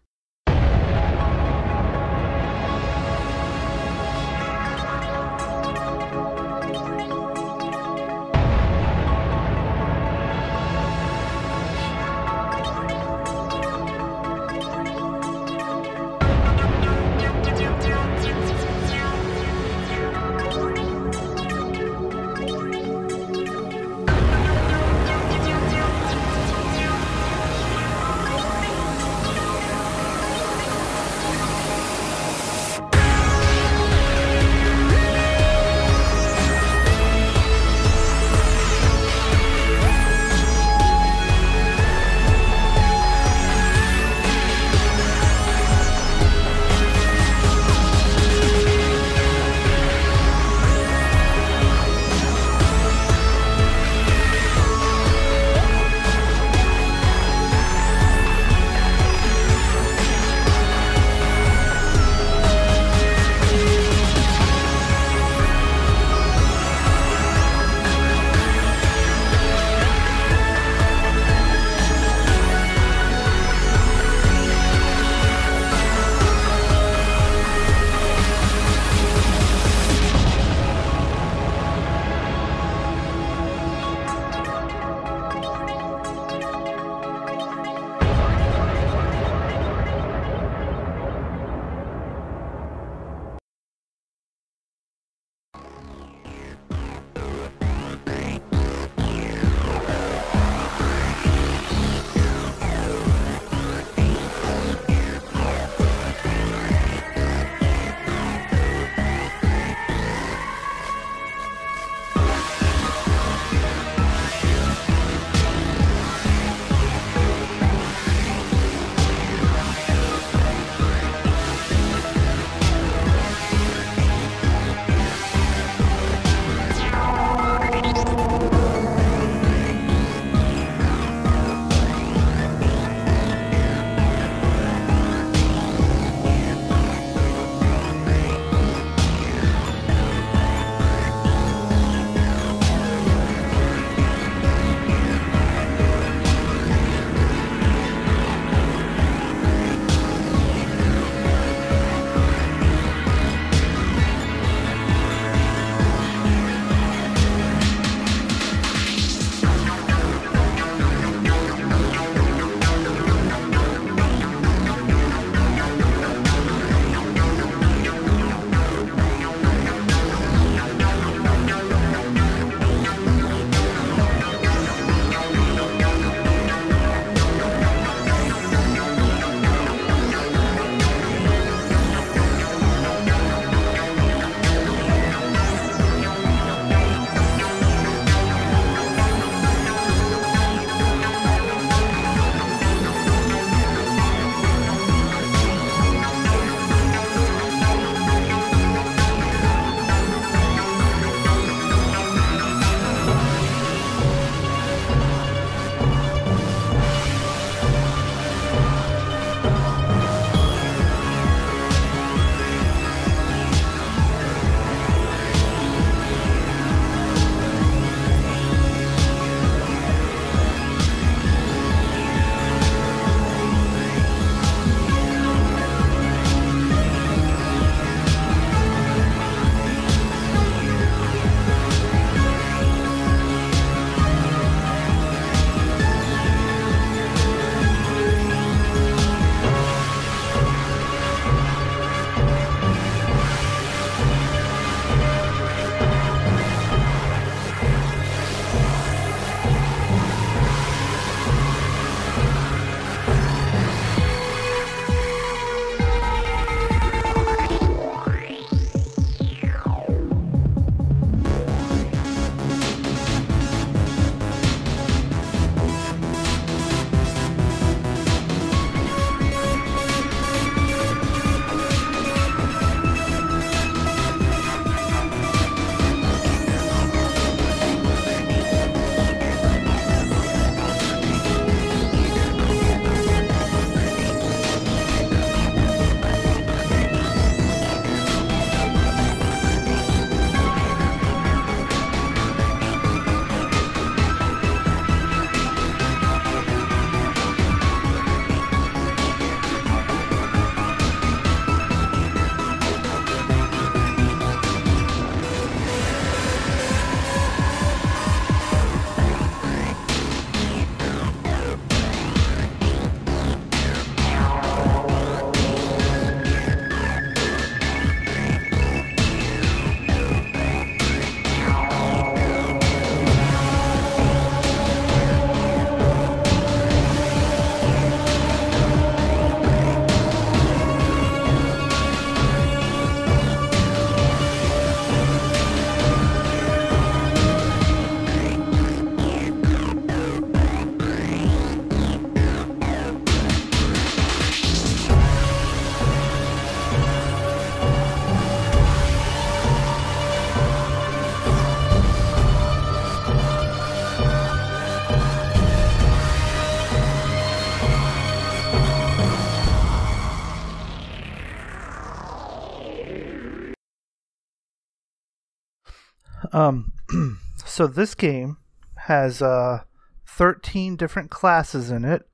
So this game has uh, 13 different classes in it,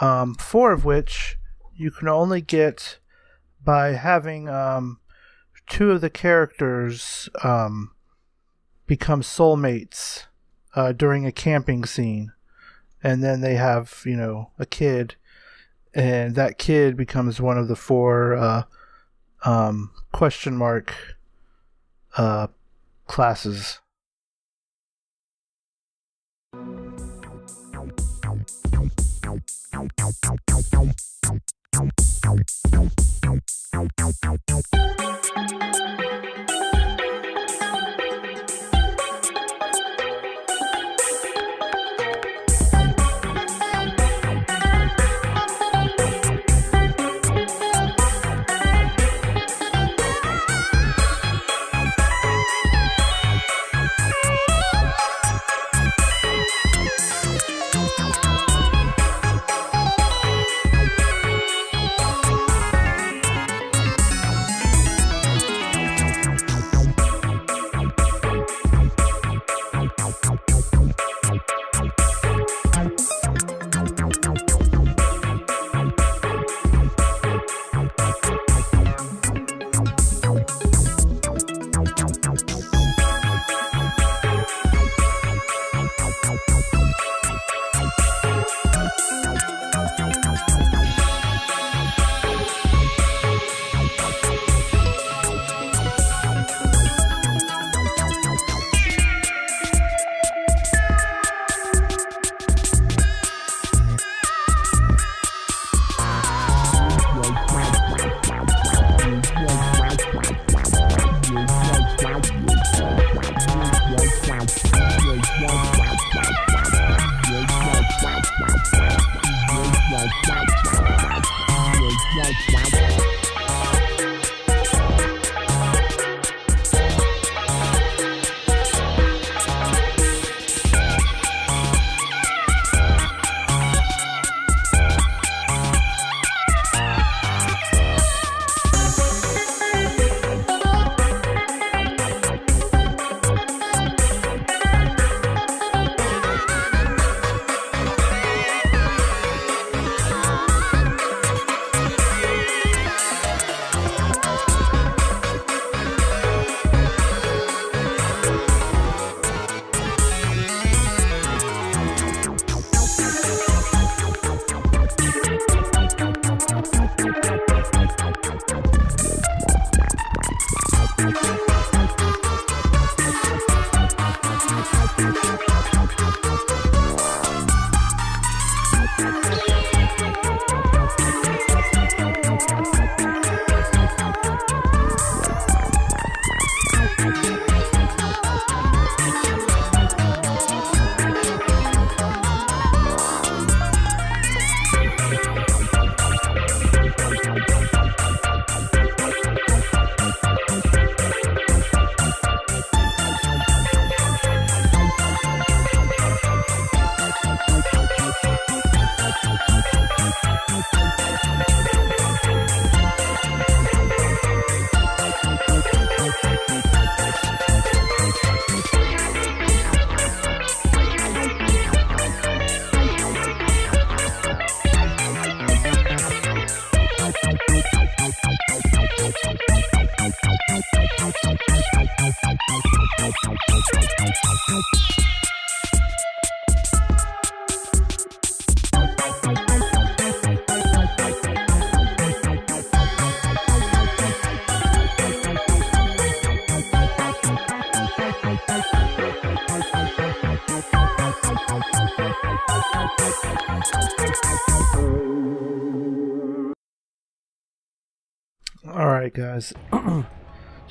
um, four of which you can only get by having um, two of the characters um, become soulmates uh, during a camping scene. And then they have, you know, a kid, and that kid becomes one of the four uh, um, question mark uh, classes. All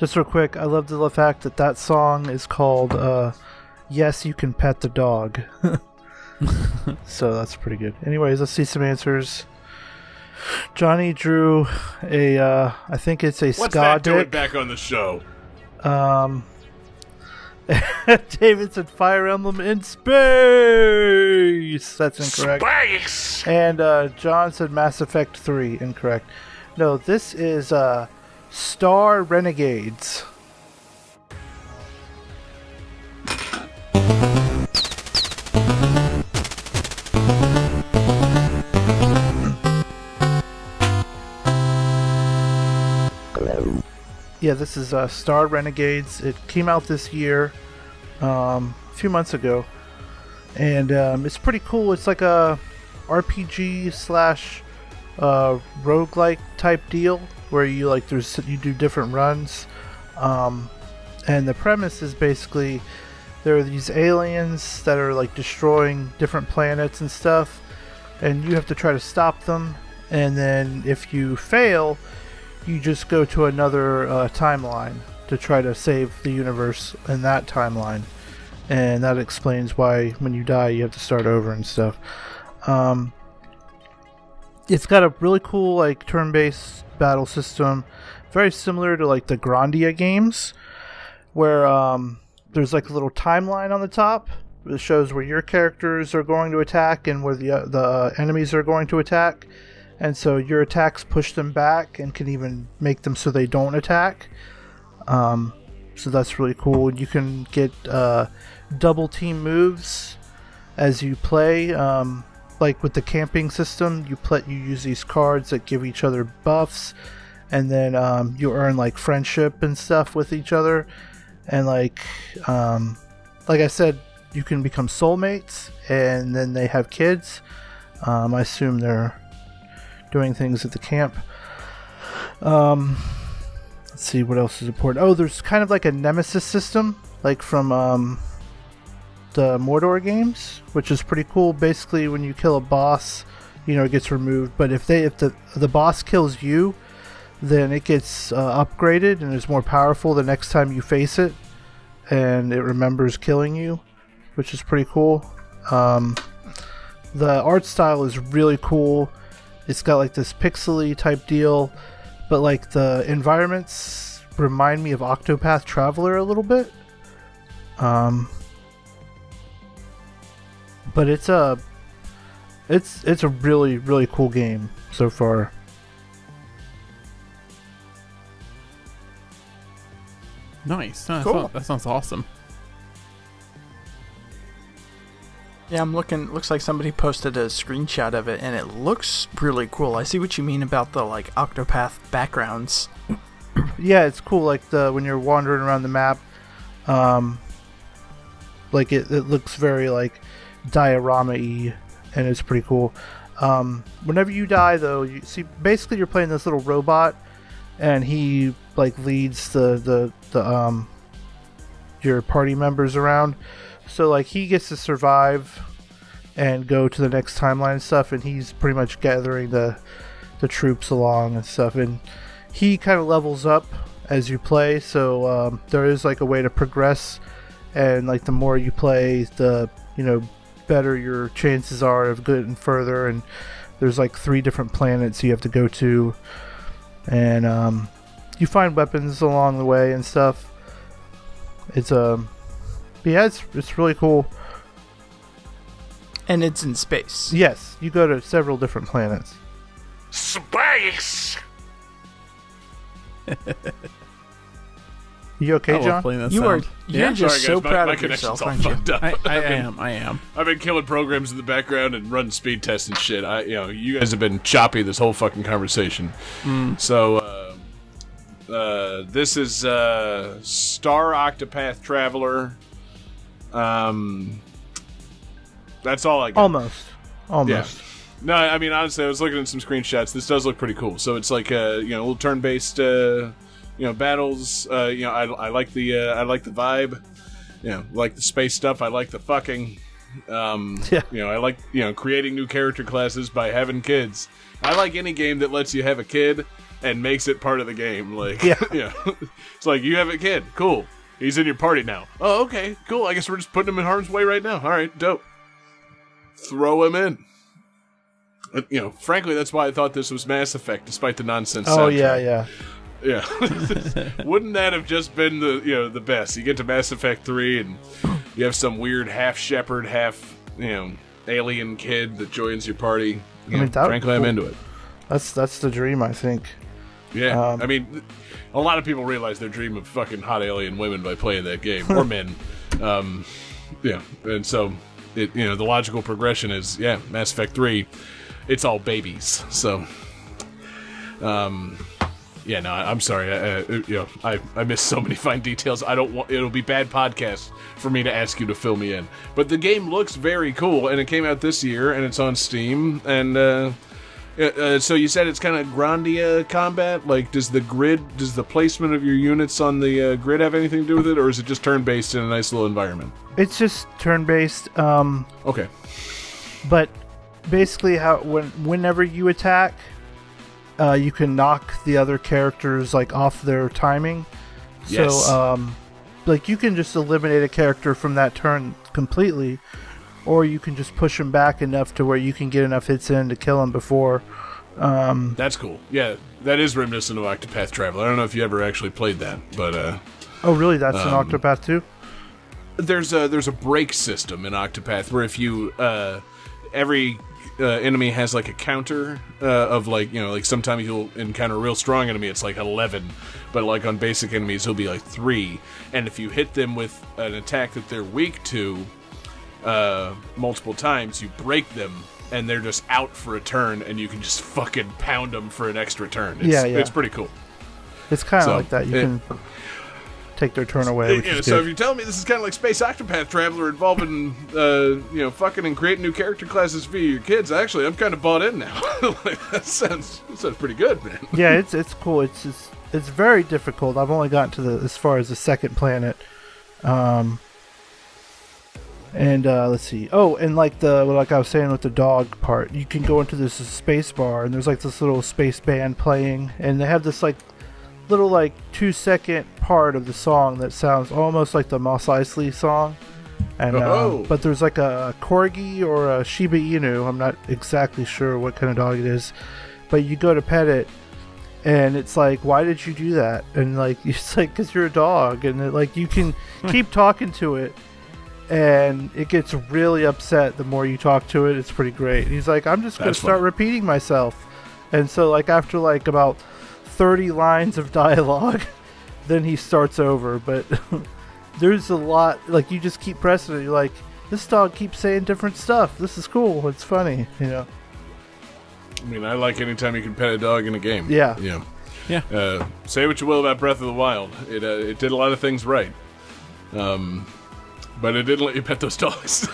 Just real quick, I love the fact that that song is called uh, "Yes, You Can Pet the Dog." so that's pretty good. Anyways, let's see some answers. Johnny drew a, uh, I think it's a What's ska that doing dick. back on the show? Um, David said Fire Emblem in space. That's incorrect. Space! And uh, John said Mass Effect 3. Incorrect. No, this is uh, Star Renegades. Yeah, this is uh, Star Renegades. It came out this year, um, a few months ago, and um, it's pretty cool. It's like a RPG slash uh, roguelike type deal where you like there's you do different runs, um, and the premise is basically there are these aliens that are like destroying different planets and stuff, and you have to try to stop them. And then if you fail, you just go to another uh, timeline to try to save the universe in that timeline, and that explains why when you die you have to start over and stuff. Um, it's got a really cool like turn-based battle system, very similar to like the Grandia games, where um, there's like a little timeline on the top that shows where your characters are going to attack and where the uh, the enemies are going to attack, and so your attacks push them back and can even make them so they don't attack. Um, so that's really cool. You can get uh, double team moves as you play. Um, like with the camping system, you play you use these cards that give each other buffs, and then um, you earn like friendship and stuff with each other, and like um, like I said, you can become soulmates, and then they have kids. Um, I assume they're doing things at the camp. Um, let's see what else is important. Oh, there's kind of like a nemesis system, like from um, the Mordor games, which is pretty cool. Basically, when you kill a boss, you know it gets removed. But if they if the the boss kills you, then it gets uh, upgraded and is more powerful the next time you face it, and it remembers killing you, which is pretty cool. Um, the art style is really cool. It's got like this pixely type deal, but like the environments remind me of Octopath Traveler a little bit. Um, but it's a it's it's a really really cool game so far. Nice. No, that, Cool. sounds, that sounds awesome. Yeah, I'm looking. Looks like somebody posted a screenshot of it, and it looks really cool. I see what you mean about the like Octopath backgrounds. Yeah, it's cool. Like the when you're wandering around the map, um, like it, it looks very like diorama-y, and it's pretty cool. Um, whenever you die, though, you see basically you're playing this little robot, and he like leads the the the um your party members around. So like he gets to survive and go to the next timeline and stuff, and he's pretty much gathering the the troops along and stuff, and he kind of levels up as you play. So um, there is like a way to progress, and like the more you play, the you know better your chances are of getting further. And there's like three different planets you have to go to, and um, you find weapons along the way and stuff. It's um, yeah, it's it's really cool. And it's in space. Yes, you go to several different planets. Space! You okay, I love John? playing that You are sound. you're Yeah. just Sorry, so my, proud my of connection's yourself, all aren't you? up. I, I been- am. I am. I've been killing programs in the background and running speed tests and shit. I, you know, you guys have been choppy this whole fucking conversation. So, uh, uh, this is uh, Star Octopath Traveler. Um, that's all I got. Almost, almost. No, I mean honestly, I was looking at some screenshots. This does look pretty cool. So it's like uh, you know, little turn-based, uh, you know, battles. Uh, you know, I, I like the uh, I like the vibe. You know, like the space stuff. I like the fucking. Um, Yeah. You know, I like you know creating new character classes by having kids. I like any game that lets you have a kid and makes it part of the game. Like, Yeah. yeah, it's like you have a kid. Cool. He's in your party now. Oh, okay, cool. I guess we're just putting him in harm's way right now. All right, dope. Throw him in. You know, frankly, that's why I thought this was Mass Effect, despite the nonsense. Oh soundtrack. yeah, yeah. Yeah. Wouldn't that have just been the you know the best? You get to Mass Effect three, and you have some weird half Shepard, half you know alien kid that joins your party. You mean, know, frankly, I'm into it. That's that's the dream, I think. Yeah, Um, I mean, a lot of people realize their dream of fucking hot alien women by playing that game, or men. Um, yeah, and so it you know the logical progression is yeah, Mass Effect three, it's all babies. So, um, Yeah, no, I'm sorry. I, uh, you know, I, I missed so many fine details. I don't want it'll be bad podcast for me to ask you to fill me in. But the game looks very cool, and it came out this year, and it's on Steam. And uh, uh, uh, so you said it's kind of Grandia combat. Like, does the grid, does the placement of your units on the uh, grid have anything to do with it, or is it just turn based in a nice little environment? It's just turn based. Um, Okay. but basically how when whenever you attack uh, you can knock the other characters like off their timing Yes. so um, like you can just eliminate a character from that turn completely or you can just push them back enough to where you can get enough hits in to kill them before That's cool. Yeah, that is reminiscent of Octopath Traveler. I don't know if you ever actually played that, but uh, oh really that's Um, an octopath too there's a there's a break system in Octopath where if you uh, every uh, enemy has like a counter uh, of like you know like sometimes you'll encounter a real strong enemy it's like 11 but like on basic enemies it'll be like 3 and if you hit them with an attack that they're weak to uh, multiple times you break them and they're just out for a turn and you can just fucking pound them for an extra turn. It's, Yeah, yeah. it's pretty cool. It's kind of so, like that. You it- can take their turn away which Yeah, so if good. you tell me this is kind of like Space Octopath Traveler involving, uh, you know, fucking and creating new character classes for your kids, actually, I'm kind of bought in now. like, that sounds that sounds pretty good, man. yeah, it's it's cool. It's just, it's very difficult. I've only gotten to the as far as the second planet. Um and uh, let's see. Oh, and like the like I was saying with the dog part, you can go into this space bar and there's like this little space band playing, and they have this like little like two second part of the song that sounds almost like the Mos Eisley song. And um, Oh. but there's like a corgi or a Shiba Inu. I'm not exactly sure what kind of dog it is, but you go to pet it, and it's like, why did you do that? And like, it's like, because you're a dog, and it, like you can keep talking to it, and it gets really upset the more you talk to it. It's pretty great. And he's like, I'm just gonna That's start funny. repeating myself, and so like after like about thirty lines of dialogue, then he starts over. But there's a lot like you just keep pressing it. You're like, this dog keeps saying different stuff. This is cool. It's funny, you know. I mean, I like anytime you can pet a dog in a game. Yeah. Yeah. Yeah. Uh, say what you will about Breath of the Wild, it uh, it did a lot of things right, um, but it didn't let you pet those dogs.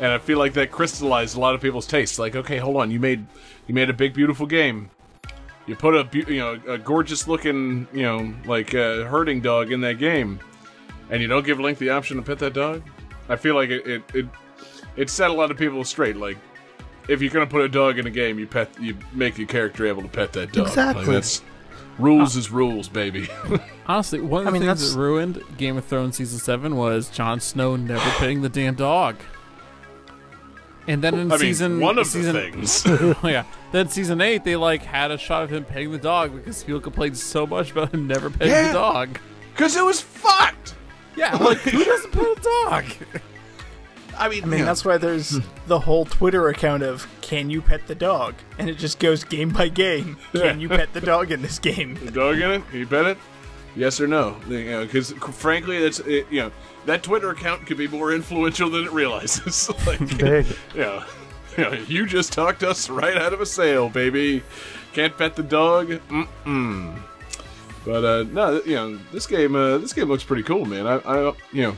and I feel like that crystallized a lot of people's tastes. Like, okay, hold on, you made you made a big, beautiful game. You put a you know a gorgeous looking you know like uh, herding dog in that game, and you don't give Link the option to pet that dog. I feel like it it it, it set a lot of people straight. Like, if you're gonna put a dog in a game, you pet you make your character able to pet that dog. Like, Exactly. that's rules is rules, baby. Honestly, one of the I mean, things that's- that ruined Game of Thrones season seven was Jon Snow never petting the damn dog. And then in I mean, season one of season, the things. oh, yeah. Then season eight, they like had a shot of him petting the dog because people complained so much about him never petting Yeah. the dog. Because it was fucked. Yeah, like who doesn't pet a dog? I mean, I mean, that's why there's the whole Twitter account of "Can you pet the dog?" and it just goes game by game. Can you pet the dog in this game? the dog in it. Can you pet it? Yes or no? You know, because frankly, that's it, you know that Twitter account could be more influential than it realizes. like, Big. yeah, you, you just talked us right out of a sale, baby. Can't pet the dog. Mm-mm. But uh, no, you know this game. Uh, this game looks pretty cool, man. I, I you know,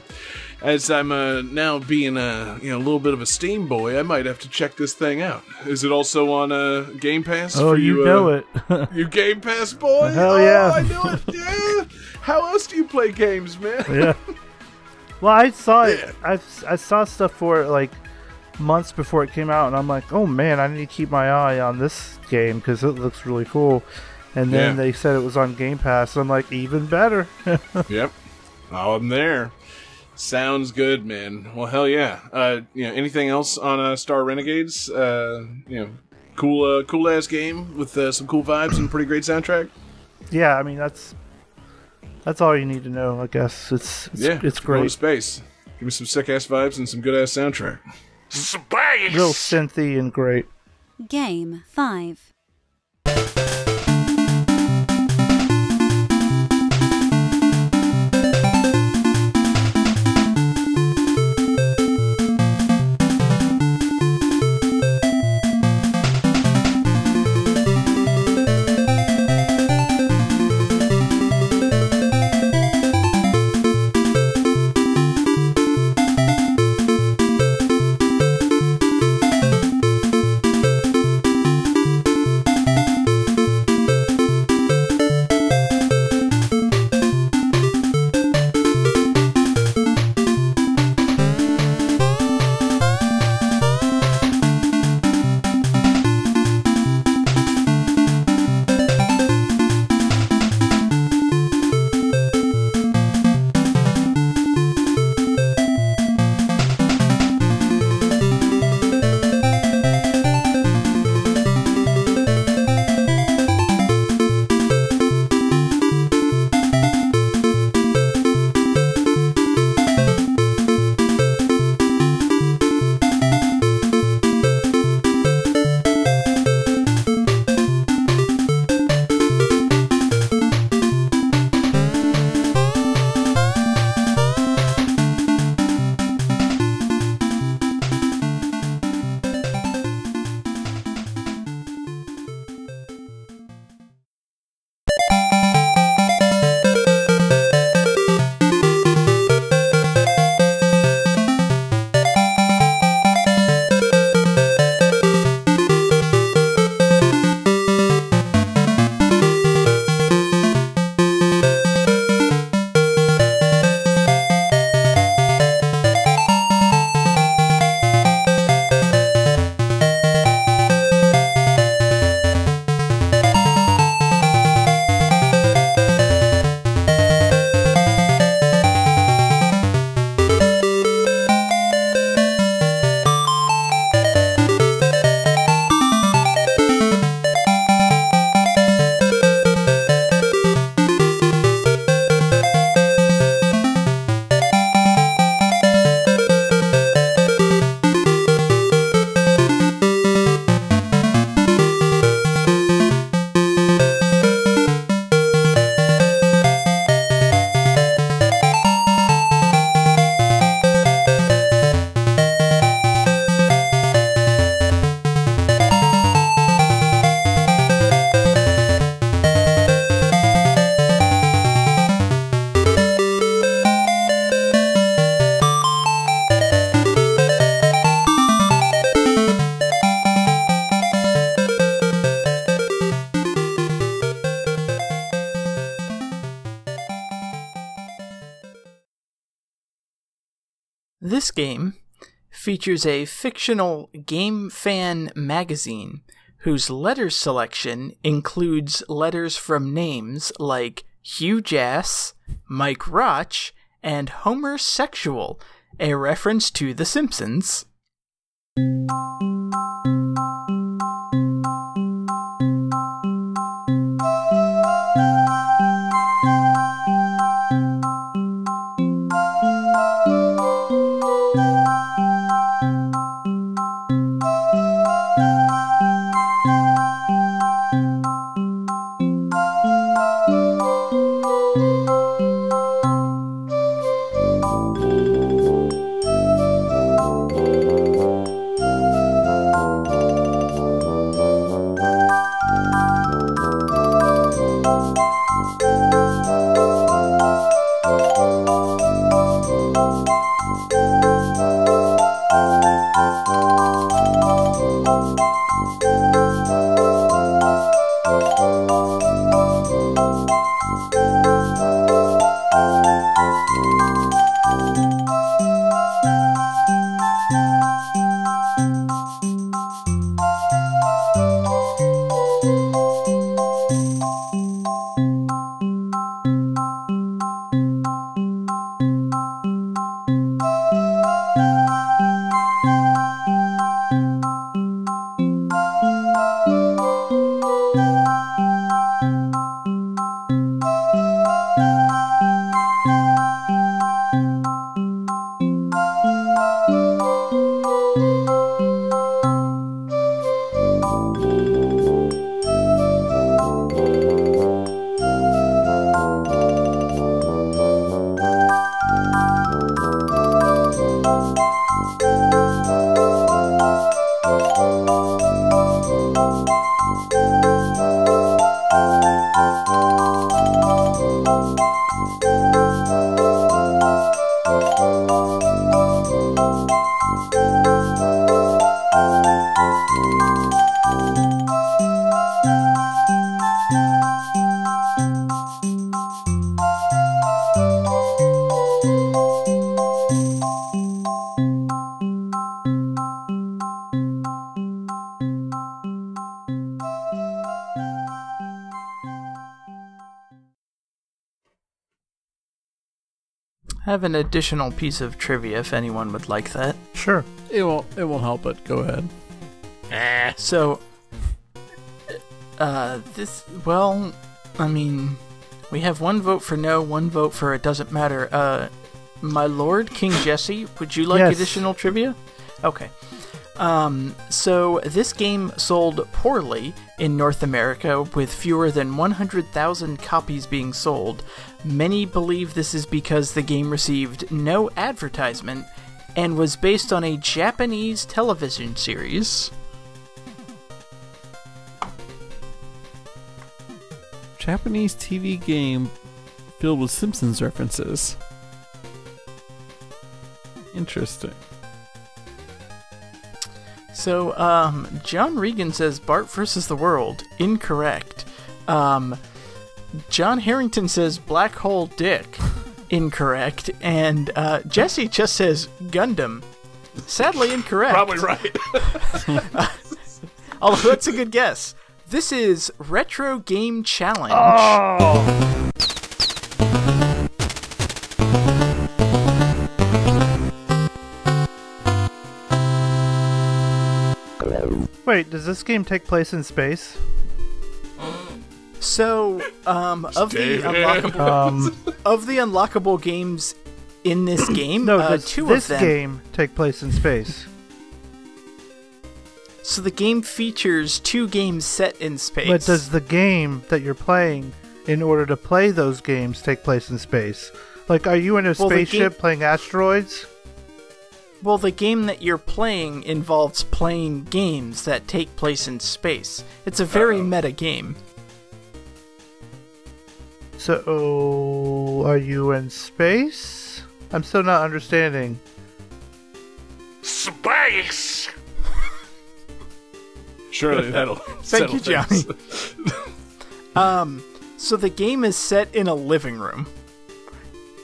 as I'm uh, now being a you know a little bit of a Steam boy, I might have to check this thing out. Is it also on uh, Game Pass? Oh, for you uh, know it. You Game Pass boy? Hell oh. I knew it. Yeah. How else do you play games, man? yeah. Well, I saw it. I I saw stuff for it like months before it came out, and I'm like, oh man, I need to keep my eye on this game because it looks really cool. And then Yeah. they said it was on Game Pass. I'm like, even better. yep. Oh, I'm there. Sounds good, man. Well, hell yeah. Uh, you know, anything else on uh, Star Renegades? Uh, you know, cool, uh, cool ass game with uh, some cool vibes and pretty great soundtrack. yeah, I mean that's that's all you need to know. I guess it's it's, yeah, it's Go to great. space. Give me some sick ass vibes and some good ass soundtrack. Space! Real synthy and great. Game 5. Features a fictional game fan magazine whose letter selection includes letters from names like Hugh Jass, Mike Rotch, and Homer Sexual, a reference to The Simpsons. Have an additional piece of trivia if anyone would like that. Sure. It won't. It won't help it. Go ahead. Eh. So, uh, this, well, I mean, we have one vote for no, one vote for it doesn't matter. Uh, my lord, King Jesse, would you like Yes. additional trivia? Okay. Um, so this game sold poorly in North America with fewer than 100,000 copies being sold. Many believe this is because the game received no advertisement and was based on a Japanese television series. Japanese TV game filled with Simpsons references. Interesting. So, um, John Regan says Bart versus the World. Incorrect. Um, John Harrington says Black Hole Dick. Incorrect. And uh, Jesse just says Gundam. Sadly incorrect. Probably right. Although that's a good guess. This is Retro Game Challenge. Oh. Wait, does this game take place in space? So, um, of the unlockable Um, of the unlockable games in this game, no, uh, does two this of them. game take place in space? So the game features two games set in space. But does the game that you're playing, in order to play those games, take place in space? Like, are you in a Well, spaceship game- playing asteroids? Well, the game that you're playing involves playing games that take place in space. It's a very meta game. So, are you in space? I'm still not understanding. Space! Surely that'll. Thank you, settle Johnny. Um, so the game is set in a living room.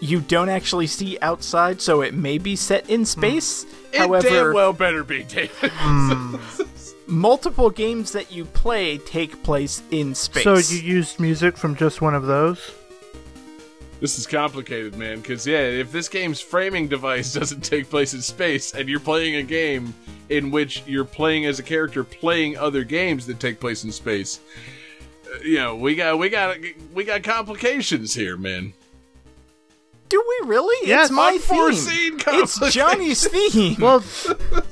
you don't actually see outside, so it may be set in space. It However, damn well better be, David. multiple games that you play take place in space. So you used music from just one of those? This is complicated, man, because, yeah, if this game's framing device doesn't take place in space and you're playing a game in which you're playing as a character playing other games that take place in space, uh, you know, we got, we got, we got complications here, man. Do we really? Yes, it's my unforeseen theme. It's. Johnny's theme. Well,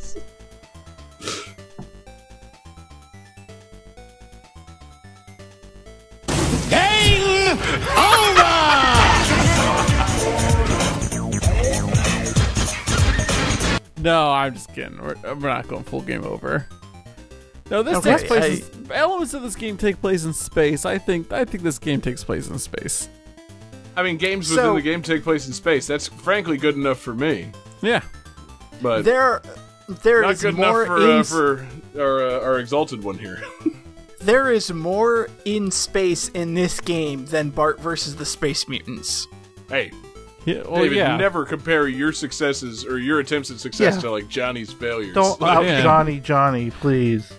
No, I'm just kidding. We're, we're not going full game over. No, this Okay, takes place. in- elements of this game take place in space. I think. I think this game takes place in space. I mean, games So- within the game take place in space. That's frankly good enough for me, Yeah. but there, there not is good more enough for in uh, for our, uh, our exalted one here. there is more in space in this game than Bart versus the Space Mutants. hey, Yeah. Well, David, yeah. never compare your successes or your attempts at success Yeah. to like Johnny's failures. don't Like, out Yeah. Johnny Johnny, please.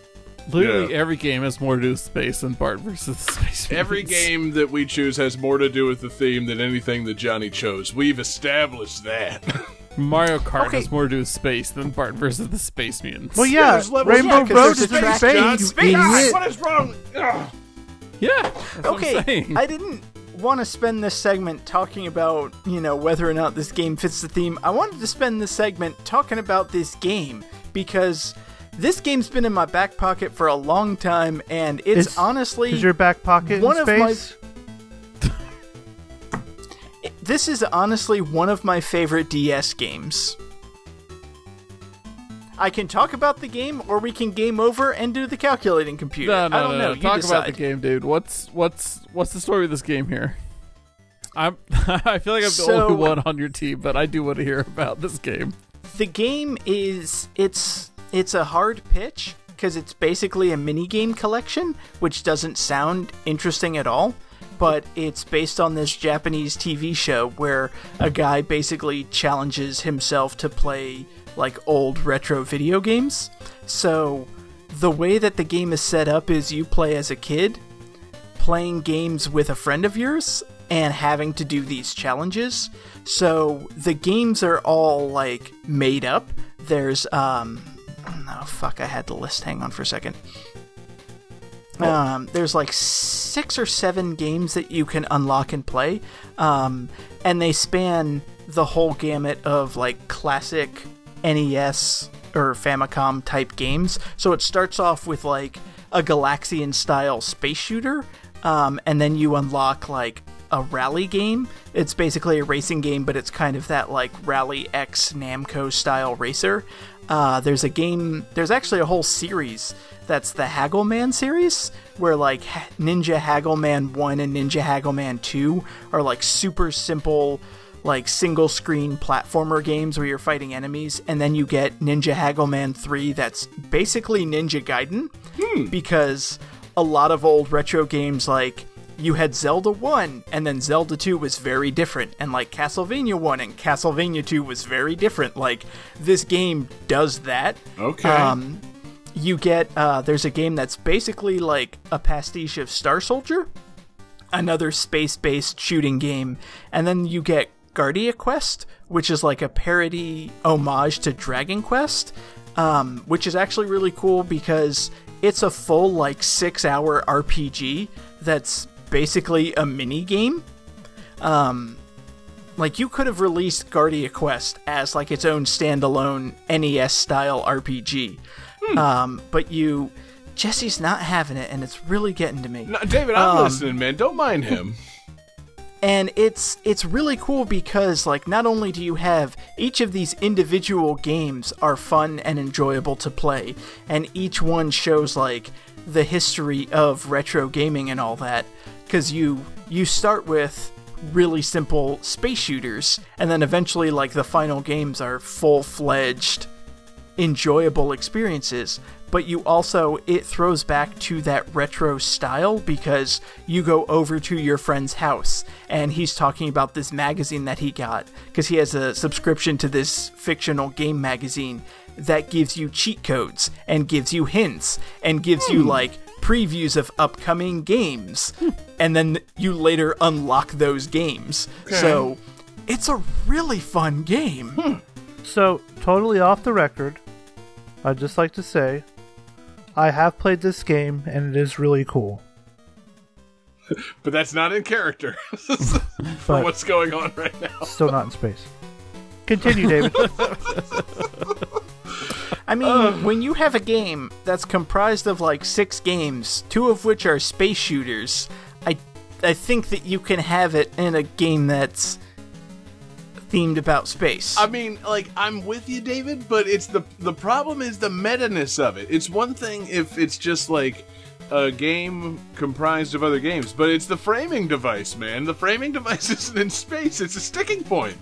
Literally Yeah. every game has more to do with space than Bart versus the Space Every game that we choose has more to do with the theme than anything that Johnny chose. We've established that. Mario Kart Okay. has more to do with space than Bart versus the Space Mutants. Well, yeah, there's levels- Rainbow yeah, 'cause Road is a in track space, John, space- God, what is wrong? Ugh. Yeah. That's what I'm Okay. I didn't want to spend this segment talking about, you know, whether or not this game fits the theme. I wanted to spend this segment talking about this game because this game's been in my back pocket for a long time and it's Is- honestly Is your back pocket one in of my- space? this is honestly one of my favorite DS games. I can talk about the game or we can game over and do the calculating computer. no, no, I don't no, know. no. You Talk decide. about the game, dude. What's what's what's the story of this game here? I'm. I feel like I'm the So- only one on your team, but I do want to hear about this game. the game is it's it's a hard pitch because it's basically a mini game collection which doesn't sound interesting at all but it's based on this Japanese TV show where a guy basically challenges himself to play like old retro video games so the way that the game is set up is you play as a kid playing games with a friend of yours and having to do these challenges. So the games are all like made up. There's um oh fuck, I had the list. Hang on for a second. Um, there's like six or seven games that you can unlock and play, um, and they span the whole gamut of like classic NES or Famicom type games. So it starts off with like a Galaxian style space shooter, um, and then you unlock like a rally game. It's basically a racing game, but it's kind of that like Rally X Namco style racer. Uh, there's a game. There's actually a whole series that's the Haggleman series, where like Ninja Haggleman One and Ninja Haggleman Two are like super simple, like single screen platformer games where you're fighting enemies, and then you get Ninja Haggleman Three that's basically Ninja Gaiden, because a lot of old retro games like you had Zelda 1 and then Zelda 2 was very different and like Castlevania 1 and Castlevania 2 was very different like this game does that Okay. um you get uh there's a game that's basically like a pastiche of Star Soldier another space-based shooting game and then you get Guardia Quest which is like a parody homage to Dragon Quest um, which is actually really cool because it's a full like six hour RPG that's basically a mini game. Um, like you could have released Guardia Quest as like its own standalone NES style RPG, um, but you Jesse's not having it, and it's really getting to me No, David, I'm Um, listening, man. Don't mind him. and it's it's really cool because like not only do you have each of these individual games are fun and enjoyable to play and each one shows like the history of retro gaming and all that cuz you you start with really simple space shooters and then eventually like the final games are full-fledged enjoyable experiences. But you also, it throws back to that retro style because you go over to your friend's house and he's talking about this magazine that he got because he has a subscription to this fictional game magazine that gives you cheat codes and gives you hints and gives you hmm. like previews of upcoming games hmm. and then you later unlock those games so it's a really fun game hmm. So, totally off the record, I'd just like to say I have played this game and it is really cool. But that's not in character for But- what's going on right now. Still not in space. Continue, David. i mean uh. when you have a game that's comprised of like six games two of which are space shooters i i think that you can have it in a game that's themed about space I mean, like I'm with you, David, but it's the the problem is the meta-ness of it. It's one thing if it's just like a game comprised of other games, but it's the framing device, man. The framing device isn't in space; it's a sticking point.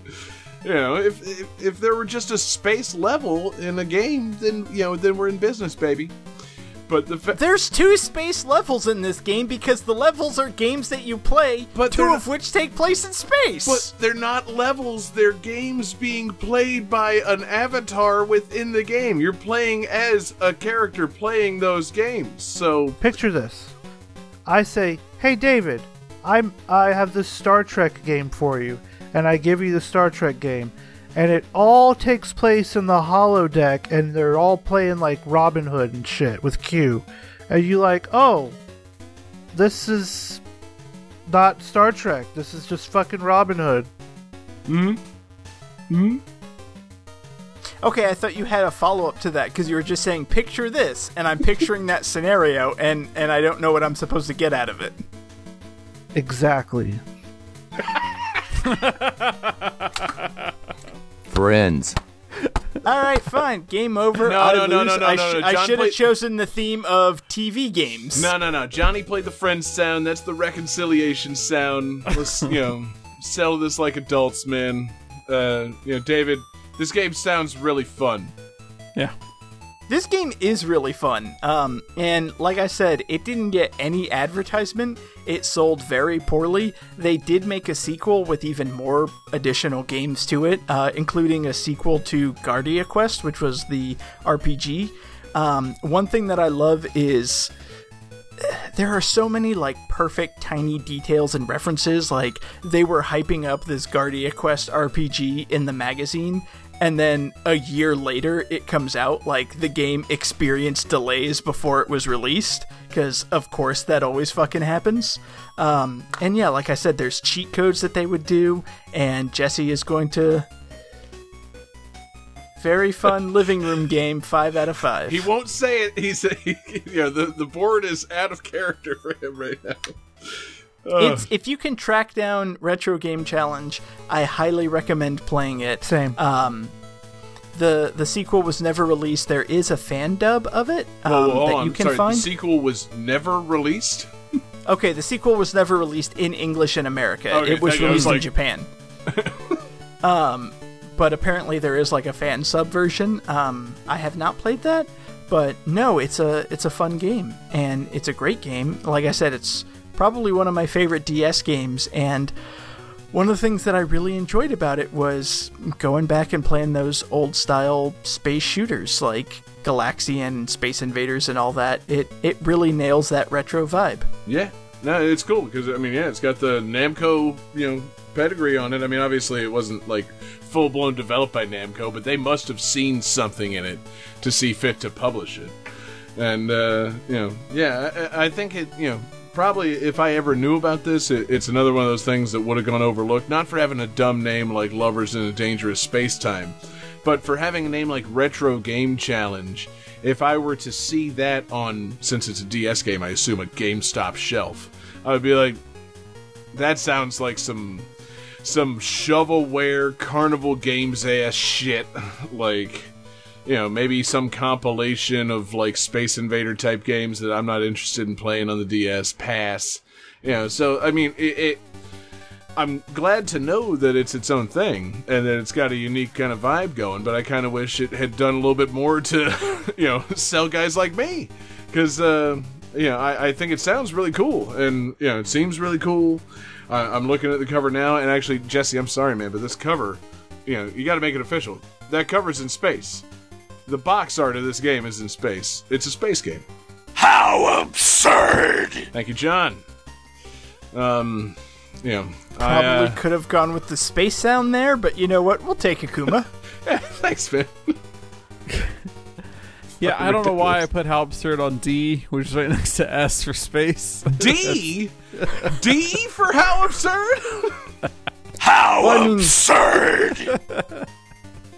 You know, if if, if there were just a space level in a game, then you know, then we're in business, baby. But the fa- There's two space levels in this game because the levels are games that you play, But two they're of which take place in space. But they're not levels, they're games being played by an avatar within the game. You're playing as a character playing those games. So, Picture this. I say, "Hey David, I'm I have this Star Trek game for you." And I give you the Star Trek game. And it all takes place in the holodeck and they're all playing like Robin Hood and shit with Q. And you like, "Oh, this is not Star Trek. This is just fucking Robin Hood." Hmm. Hmm. Okay, I thought you had a follow up to that because you were just saying picture this, and I'm picturing that scenario, and and I don't know what I'm supposed to get out of it. Exactly. Friends. All right, fine, game over. No, I no, no, no, lose. no, I, no, no. I John should have played- chosen the theme of TV games. no, no, no. Johnny played the friend sound. That's the reconciliation sound. Let's, you know, settle this like adults, man. Uh, you know, David, this game sounds really fun. Yeah. This game is really fun. Um, and like I said, it didn't get any advertisement. It sold very poorly. They did make a sequel with even more additional games to it, uh, including a sequel to Guardia Quest, which was the RPG. Um, one thing that I love is there are so many like perfect tiny details and references like they were hyping up this Guardia Quest RPG in the magazine and then a year later it comes out like the game experienced delays before it was released because of course that always fucking happens um, and yeah like i said there's cheat codes that they would do and jesse is going to very fun living room game five out of five He won't say it. He's, he, you know, the, the board is out of character for him right now. It's if you can track down Retro Game Challenge, I highly recommend playing it. Same. Um, the the sequel was never released. There is a fan dub of it um, Whoa, hold that on. you can Sorry, find. the sequel was never released? okay, the sequel was never released in English in America. Okay, it was thank you. Was released in Japan. um, but apparently there is like a fan sub version. Um, I have not played that, but no, it's a it's a fun game and it's a great game. Like I said, it's probably one of my favorite DS games and. One of the things that I really enjoyed about it was going back and playing those old style space shooters like Galaxian and Space Invaders and all that. It it really nails that retro vibe. Yeah, no, it's cool because I mean, yeah, it's got the Namco, you know, pedigree on it. I mean, obviously, it wasn't like full blown developed by Namco, but they must have seen something in it to see fit to publish it. And uh, you know, yeah, I, I think it, you know, probably if I ever knew about this, it, it's another one of those things that would have gone overlooked. Not for having a dumb name like Lovers in a Dangerous Space Time, but for having a name like Retro Game Challenge. If I were to see that on, since it's a DS game, I assume a GameStop shelf, I would be like, that sounds like some some shovelware carnival games ass shit. like, you know, maybe some compilation of like Space Invader type games that I'm not interested in playing on the DS. Pass. You know, so I mean, it. it I'm glad to know that it's its own thing and that it's got a unique kind of vibe going. But I kind of wish it had done a little bit more to, you know, sell guys like me, because uh, you know I, I think it sounds really cool and you know it seems really cool. I I'm looking at the cover now, and actually, Jesse, I'm sorry, man, but this cover, you know, you got to make it official. That cover's in space. The box art of this game is in space. It's a space game. How absurd! Thank you, John. Um, you know, Probably I, uh, could have gone with the space sound there, but you know what? We'll take Akuma. thanks, man. Yeah, I don't know why I put how absurd on D, which is right next to S for space. D, D for how absurd. How I mean- absurd!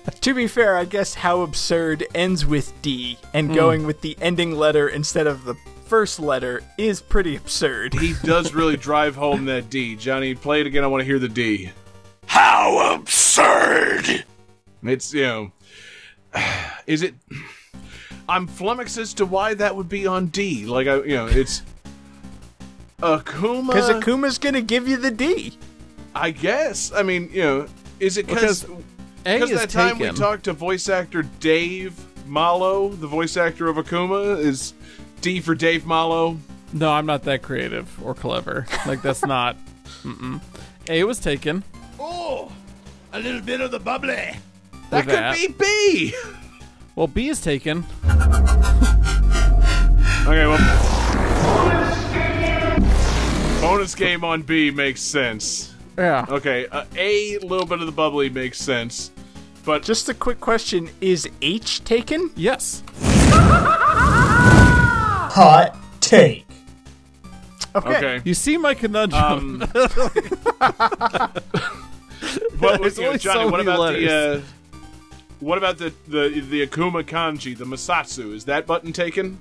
to be fair, I guess how absurd ends with D, and hmm. going with the ending letter instead of the first letter is pretty absurd. he does really drive home that D. Johnny, play it again. I want to hear the D. How absurd! It's you know, is it? I'm flummoxed as to why that would be on D. Like I, you know, it's Akuma. Because Akuma's gonna give you the D. I guess. I mean, you know, is it because Because A because is that time we talked to voice actor Dave Mallow, the voice actor of Akuma, is D for Dave Mallow. No, I'm not that creative or clever. Like that's not. Mm-mm. A was taken. Oh, a little bit of the bubbly. That With could that. be B. Well, B is taken. Okay, well. Bonus game on B makes sense. Yeah. Okay, uh, A, little bit of the bubbly makes sense. But Just a quick question: Is H taken? Yes. Hot take. Okay. okay. You see my conundrum. Um, what was There's you know, only Johnny? so what many about the uh, what about the, the the Akuma kanji, the Masatsu? Is that button taken?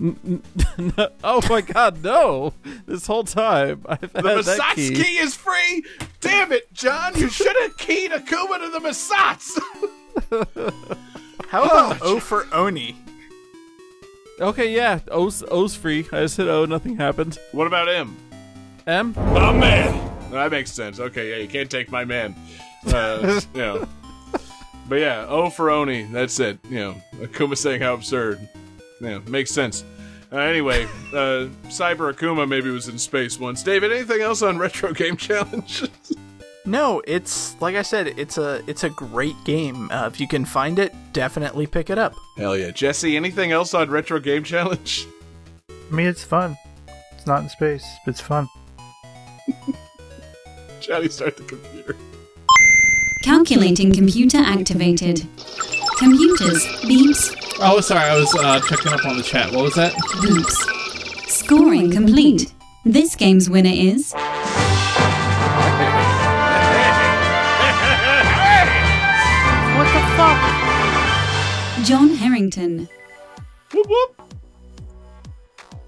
oh my God, no! This whole time I've had The that Masats key. key. is free. Damn it, John! You should have keyed Akuma to the Masats. How about O for Oni? Okay, yeah. O's O's free. I just hit O. Nothing happened. what about M? M. My man. That makes sense. Okay, yeah, you can't take my man. Uh, you know. But yeah, O for Oni. That's it. You know, Akuma saying how absurd. Yeah, makes sense. Uh, anyway, uh, Cyber Akuma maybe was in space once. David, anything else on Retro Game Challenge? No, it's like I said, it's a it's a great game. Uh, if you can find it, definitely pick it up. Hell yeah. Jesse, anything else on Retro Game Challenge? I mean, it's fun. It's not in space, but it's fun. Johnny, start the computer. Calculating computer activated. Computers, beeps, Oh, sorry, I was uh, checking up on the chat. What was that? beeps. Scoring complete. This game's winner is What the fuck? John Harrington. Whoop whoop.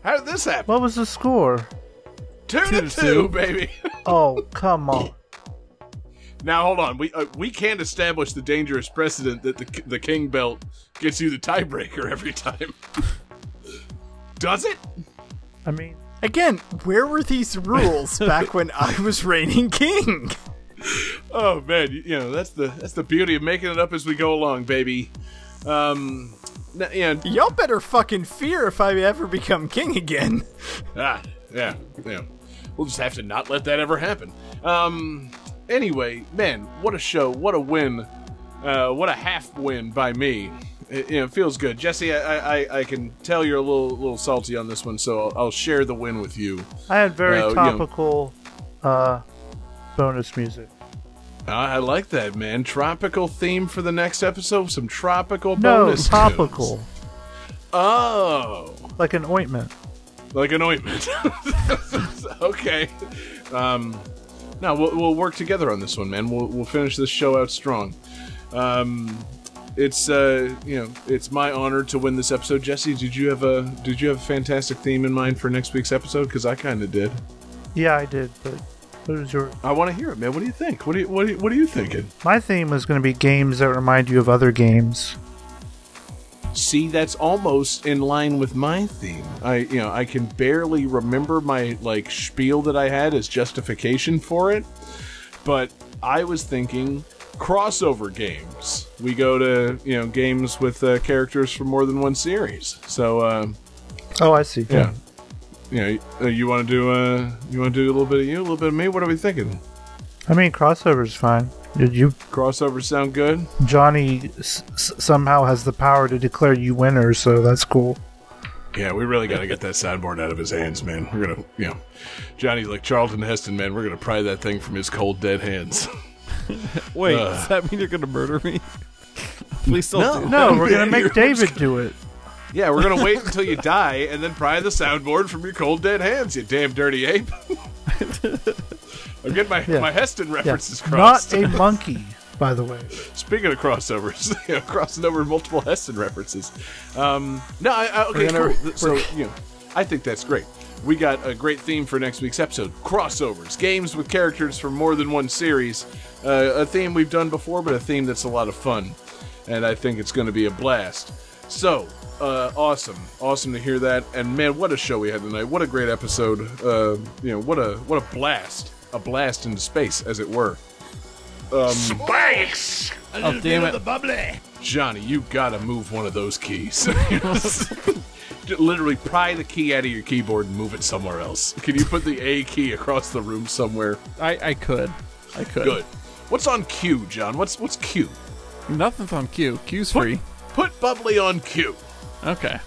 How did this happen? What was the score? Two, Two to to two, two. baby. Oh, come on. Now hold on, we uh, we can't establish the dangerous precedent that the the king belt gets you the tiebreaker every time. Does it? I mean, Again, where were these rules back when I was reigning king? Oh man, you, you know that's the that's the beauty of making it up as we go along, baby. Um, n- you know, Y'all better fucking fear if I ever become king again. ah, yeah, yeah. We'll just have to not let that ever happen. Um, anyway, man, what a show, what a win, uh, what a half win by me. It, it feels good, Jesse. I, I I can tell you're a little little salty on this one, so I'll, I'll share the win with you. I had very Uh, you know- topical uh, bonus music. I I like that, man. Tropical theme for the next episode. Some tropical No, bonus. topical. tunes. Oh, Like an ointment. like an ointment. okay. Um, no, we'll, we'll work together on this one, man. We'll, we'll finish this show out strong. Um, it's uh, you know, it's my honor to win this episode. Jesse, did you have a did you have a fantastic theme in mind for next week's episode? Because I kind of did. Yeah, I did, but what was your. I want to hear it, man. What do you think? What do you what do you, what are you thinking? My theme was going to be games that remind you of other games. See, that's almost in line with my theme. I, you know, I can barely remember my like spiel that I had as justification for it. but I was thinking crossover games. We go to you know games with uh, characters from more than one series. So uh, Oh, I see. yeah, you know, uh, you want to do uh, you want to do a little bit of you, a little bit of me. What are we thinking? I mean, crossover's fine. Did you crossover sound good. Johnny s- s- somehow has the power to declare you winners, so that's cool. Yeah, we really got to get that soundboard out of his hands, man. We're gonna, you know, Johnny's like Charlton Heston, man. We're gonna pry that thing from his cold, dead hands. Wait, Uh. does that mean you're gonna murder me? Please don't No. do. No, we're gonna make David do it. yeah, we're gonna wait until you die and then pry the soundboard from your cold, dead hands. You damn dirty ape. Get my Yeah. my Heston Yeah. references Not a monkey, by the way. Speaking of crossovers, you know, crossing over multiple Heston references. Um, no, I, I, okay, gonna- cool. so you know, I think that's great. We got a great theme for next week's episode: crossovers, games with characters from more than one series. Uh, a theme we've done before, but a theme that's a lot of fun, and I think it's going to be a blast. So. Uh, awesome, awesome to hear that, and man, what a show we had tonight! What a great episode! Uh, you know, what a what a blast, a blast into space, as it were. Space! A little bit damn of it. the bubbly. Johnny, you gotta move one of those keys. Literally pry the key out of your keyboard and move it somewhere else. Can you put the A key across the room somewhere? I, I could. I could. Good. What's on Q, John? What's what's Q? Nothing's on Q. Q's Put, free. put bubbly on Q. Okay.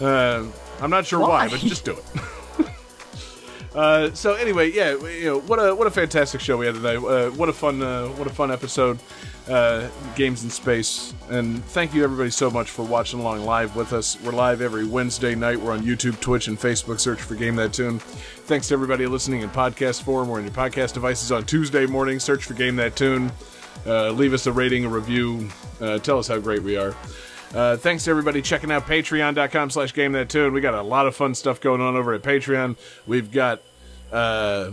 Uh, I'm not sure why, but just do it. uh, so anyway, yeah, you know what a what a fantastic show we had tonight. Uh, what a fun uh, what a fun episode. Uh, Games in space, and thank you everybody so much for watching along live with us. We're live every Wednesday night. We're on YouTube, Twitch, and Facebook. Search for Game That Tune. Thanks to everybody listening in podcast form or in your podcast devices on Tuesday morning. Search for Game That Tune. Uh, leave us a rating, a review. Tell us how great we are. Uh, thanks to everybody checking out patreon.com slash game that tune. We got a lot of fun stuff going on over at Patreon. We've got uh,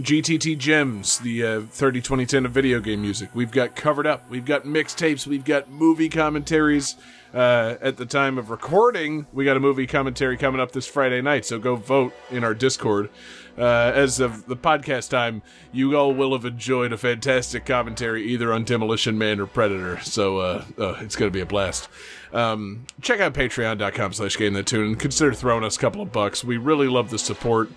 GTT Gems, the uh, 30 2010 of video game music. We've got Covered Up. We've got mixtapes. We've got movie commentaries. Uh, at the time of recording, we got a movie commentary coming up this Friday night, so go vote in our Discord. Uh, as of the podcast time, you all will have enjoyed a fantastic commentary either on Demolition Man or Predator, so uh, uh, it's going to be a blast. Um, check out patreon.com slash game that tune and consider throwing us a couple of bucks. We really love the support.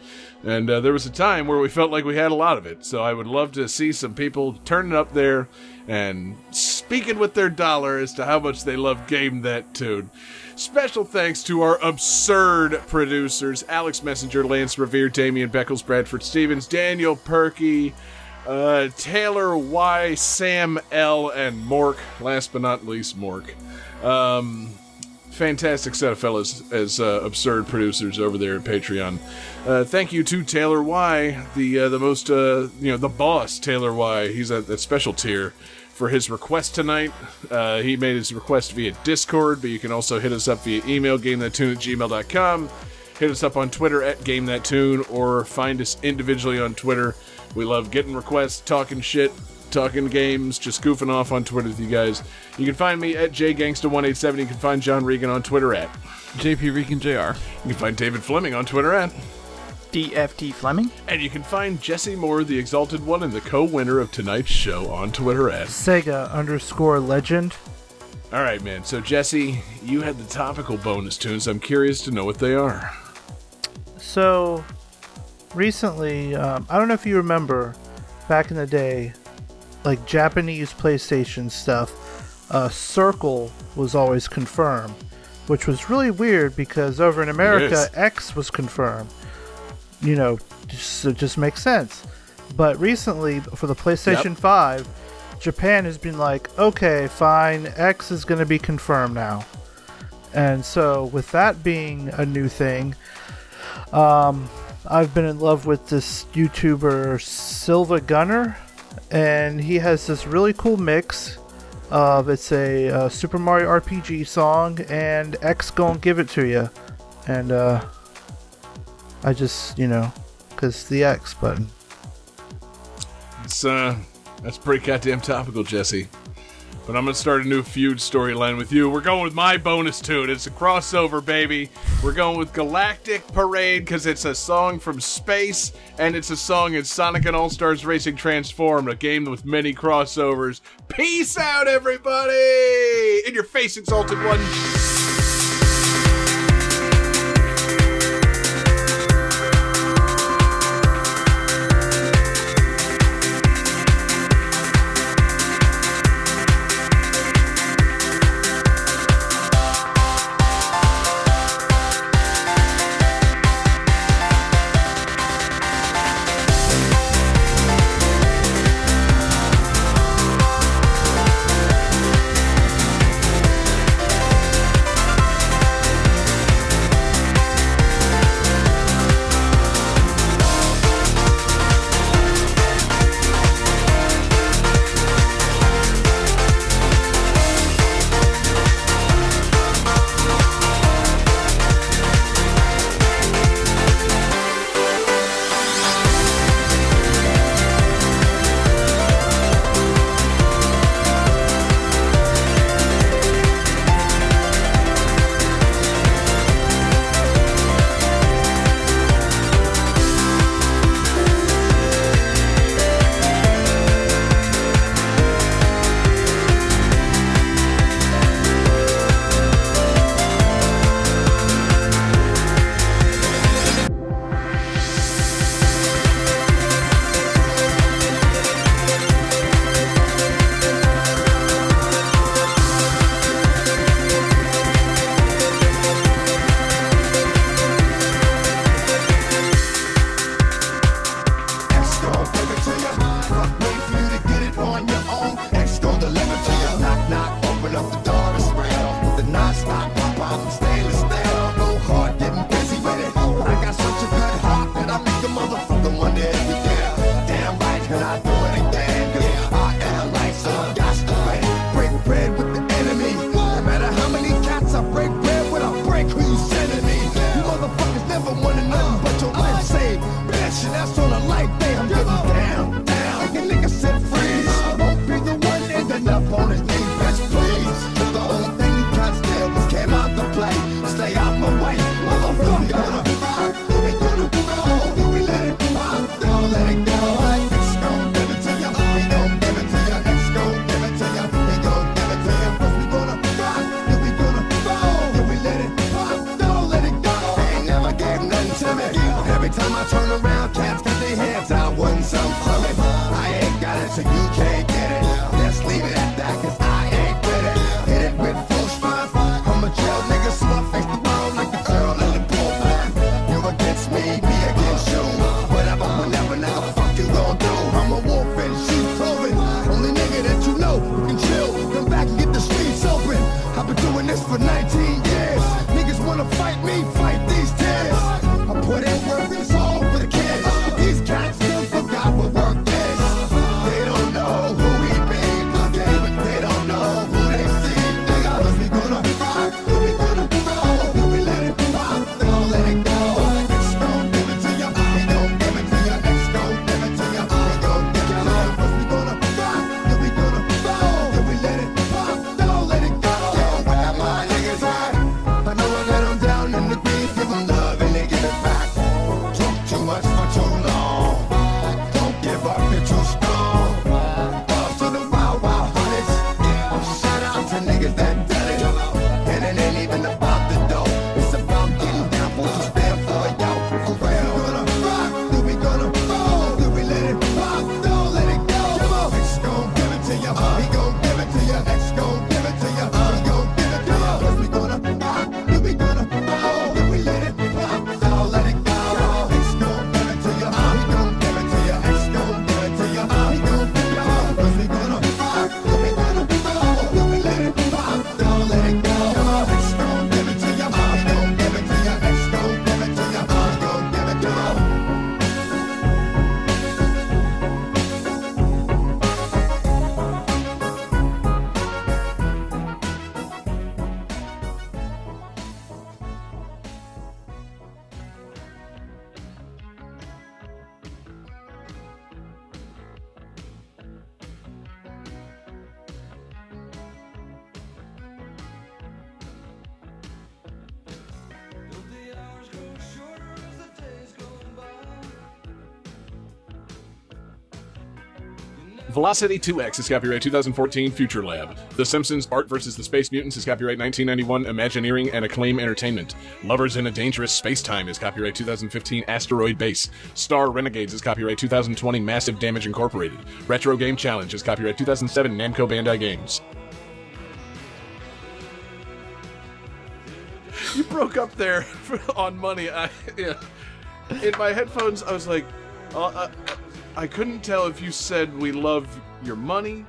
And uh, there was a time where we felt like we had a lot of it. So I would love to see some people turning up there and speaking with their dollar as to how much they love Game That Tune. Special thanks to our absurd producers Alex Messenger, Lance Riviere, Damian Beckles, Bradford Stephens, Daniel Perkey, uh, Taylor Y, Sam L, and Mork. Last but not least, Mork. Um, fantastic set of fellas as uh, absurd producers over there at Patreon. Uh, thank you to Taylor Y, the uh, the most uh, you know the boss Taylor Y. He's at that special tier for his request tonight. Uh, he made his request via Discord, but you can also hit us up via email gamethattune at gmail.com. Hit us up on Twitter at GameThatTune or find us individually on Twitter. We love getting requests, talking shit, talking games, just goofing off on Twitter with you guys. You can find me at jgangsta187. You can find John Regan on Twitter at. JP Regan Jr. You can find David Fleming on Twitter at. DFT Fleming. And you can find Jesse Moore, the Exalted One, and the co-winner of tonight's show on Twitter at. Sega underscore legend. All right, man. So Jesse, you had the topical bonus tunes. I'm curious to know what they are. So, recently, um, I don't know if you remember, back in the day, like Japanese PlayStation stuff, uh, Circle was always confirmed, which was really weird because over in America. X was confirmed. You know, just, it just makes sense. But recently, for the PlayStation Yep. 5, Japan has been like, okay, fine, X is going to be confirmed now. And so, with that being a new thing, um, I've been in love with this YouTuber SiIvaGunner, and he has this really cool mix of it's a uh, Super Mario RPG song and X gon' give it to you, and uh, I just you know, cause the X button. It's uh, that's pretty goddamn topical, Jesse. But I'm gonna start a new feud storyline with you. We're going with my bonus tune. It's a crossover, baby. We're going with Galactic Parade because it's a song from space and it's a song in Sonic and All Stars Racing Transformed, a game with many crossovers. Peace out, everybody! In your face, Exalted One. Velocity 2X is copyright 2014 FuturLab. The Simpsons Bart vs. the Space Mutants is copyright 1991 Imagineering and Acclaim Entertainment. Lovers in a Dangerous Space Time is copyright 2015 Asteroid Base. Star Renegades is copyright 2020 Massive Damage Incorporated. Retro Game Challenge is copyright 2007 Namco Bandai Games. You broke up there on money. I, yeah. In my headphones, I was like, uh, uh, I couldn't tell if you said we love your money,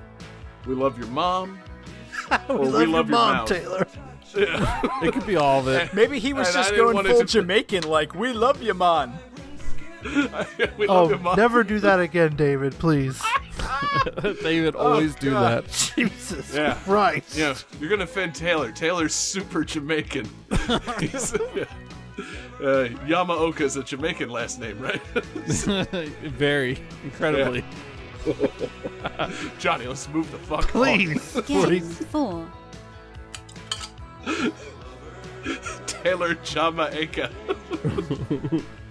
we love your mom, or we love, your your mom, mouth. Taylor. It could be all of it. Maybe he was And just going full to- Jamaican, like "We love you, man." we Oh, love your mom. never do that again, David, please. they would oh, always do God. that. Jesus Yeah. Christ. Yeah, you're gonna offend Taylor. Taylor's super Jamaican. He's, yeah. uh, Yamaoka's a Jamaican last name, right? Very incredibly. Johnny, let's move the fuck on. Please. Game 4. Taylor Jamaica.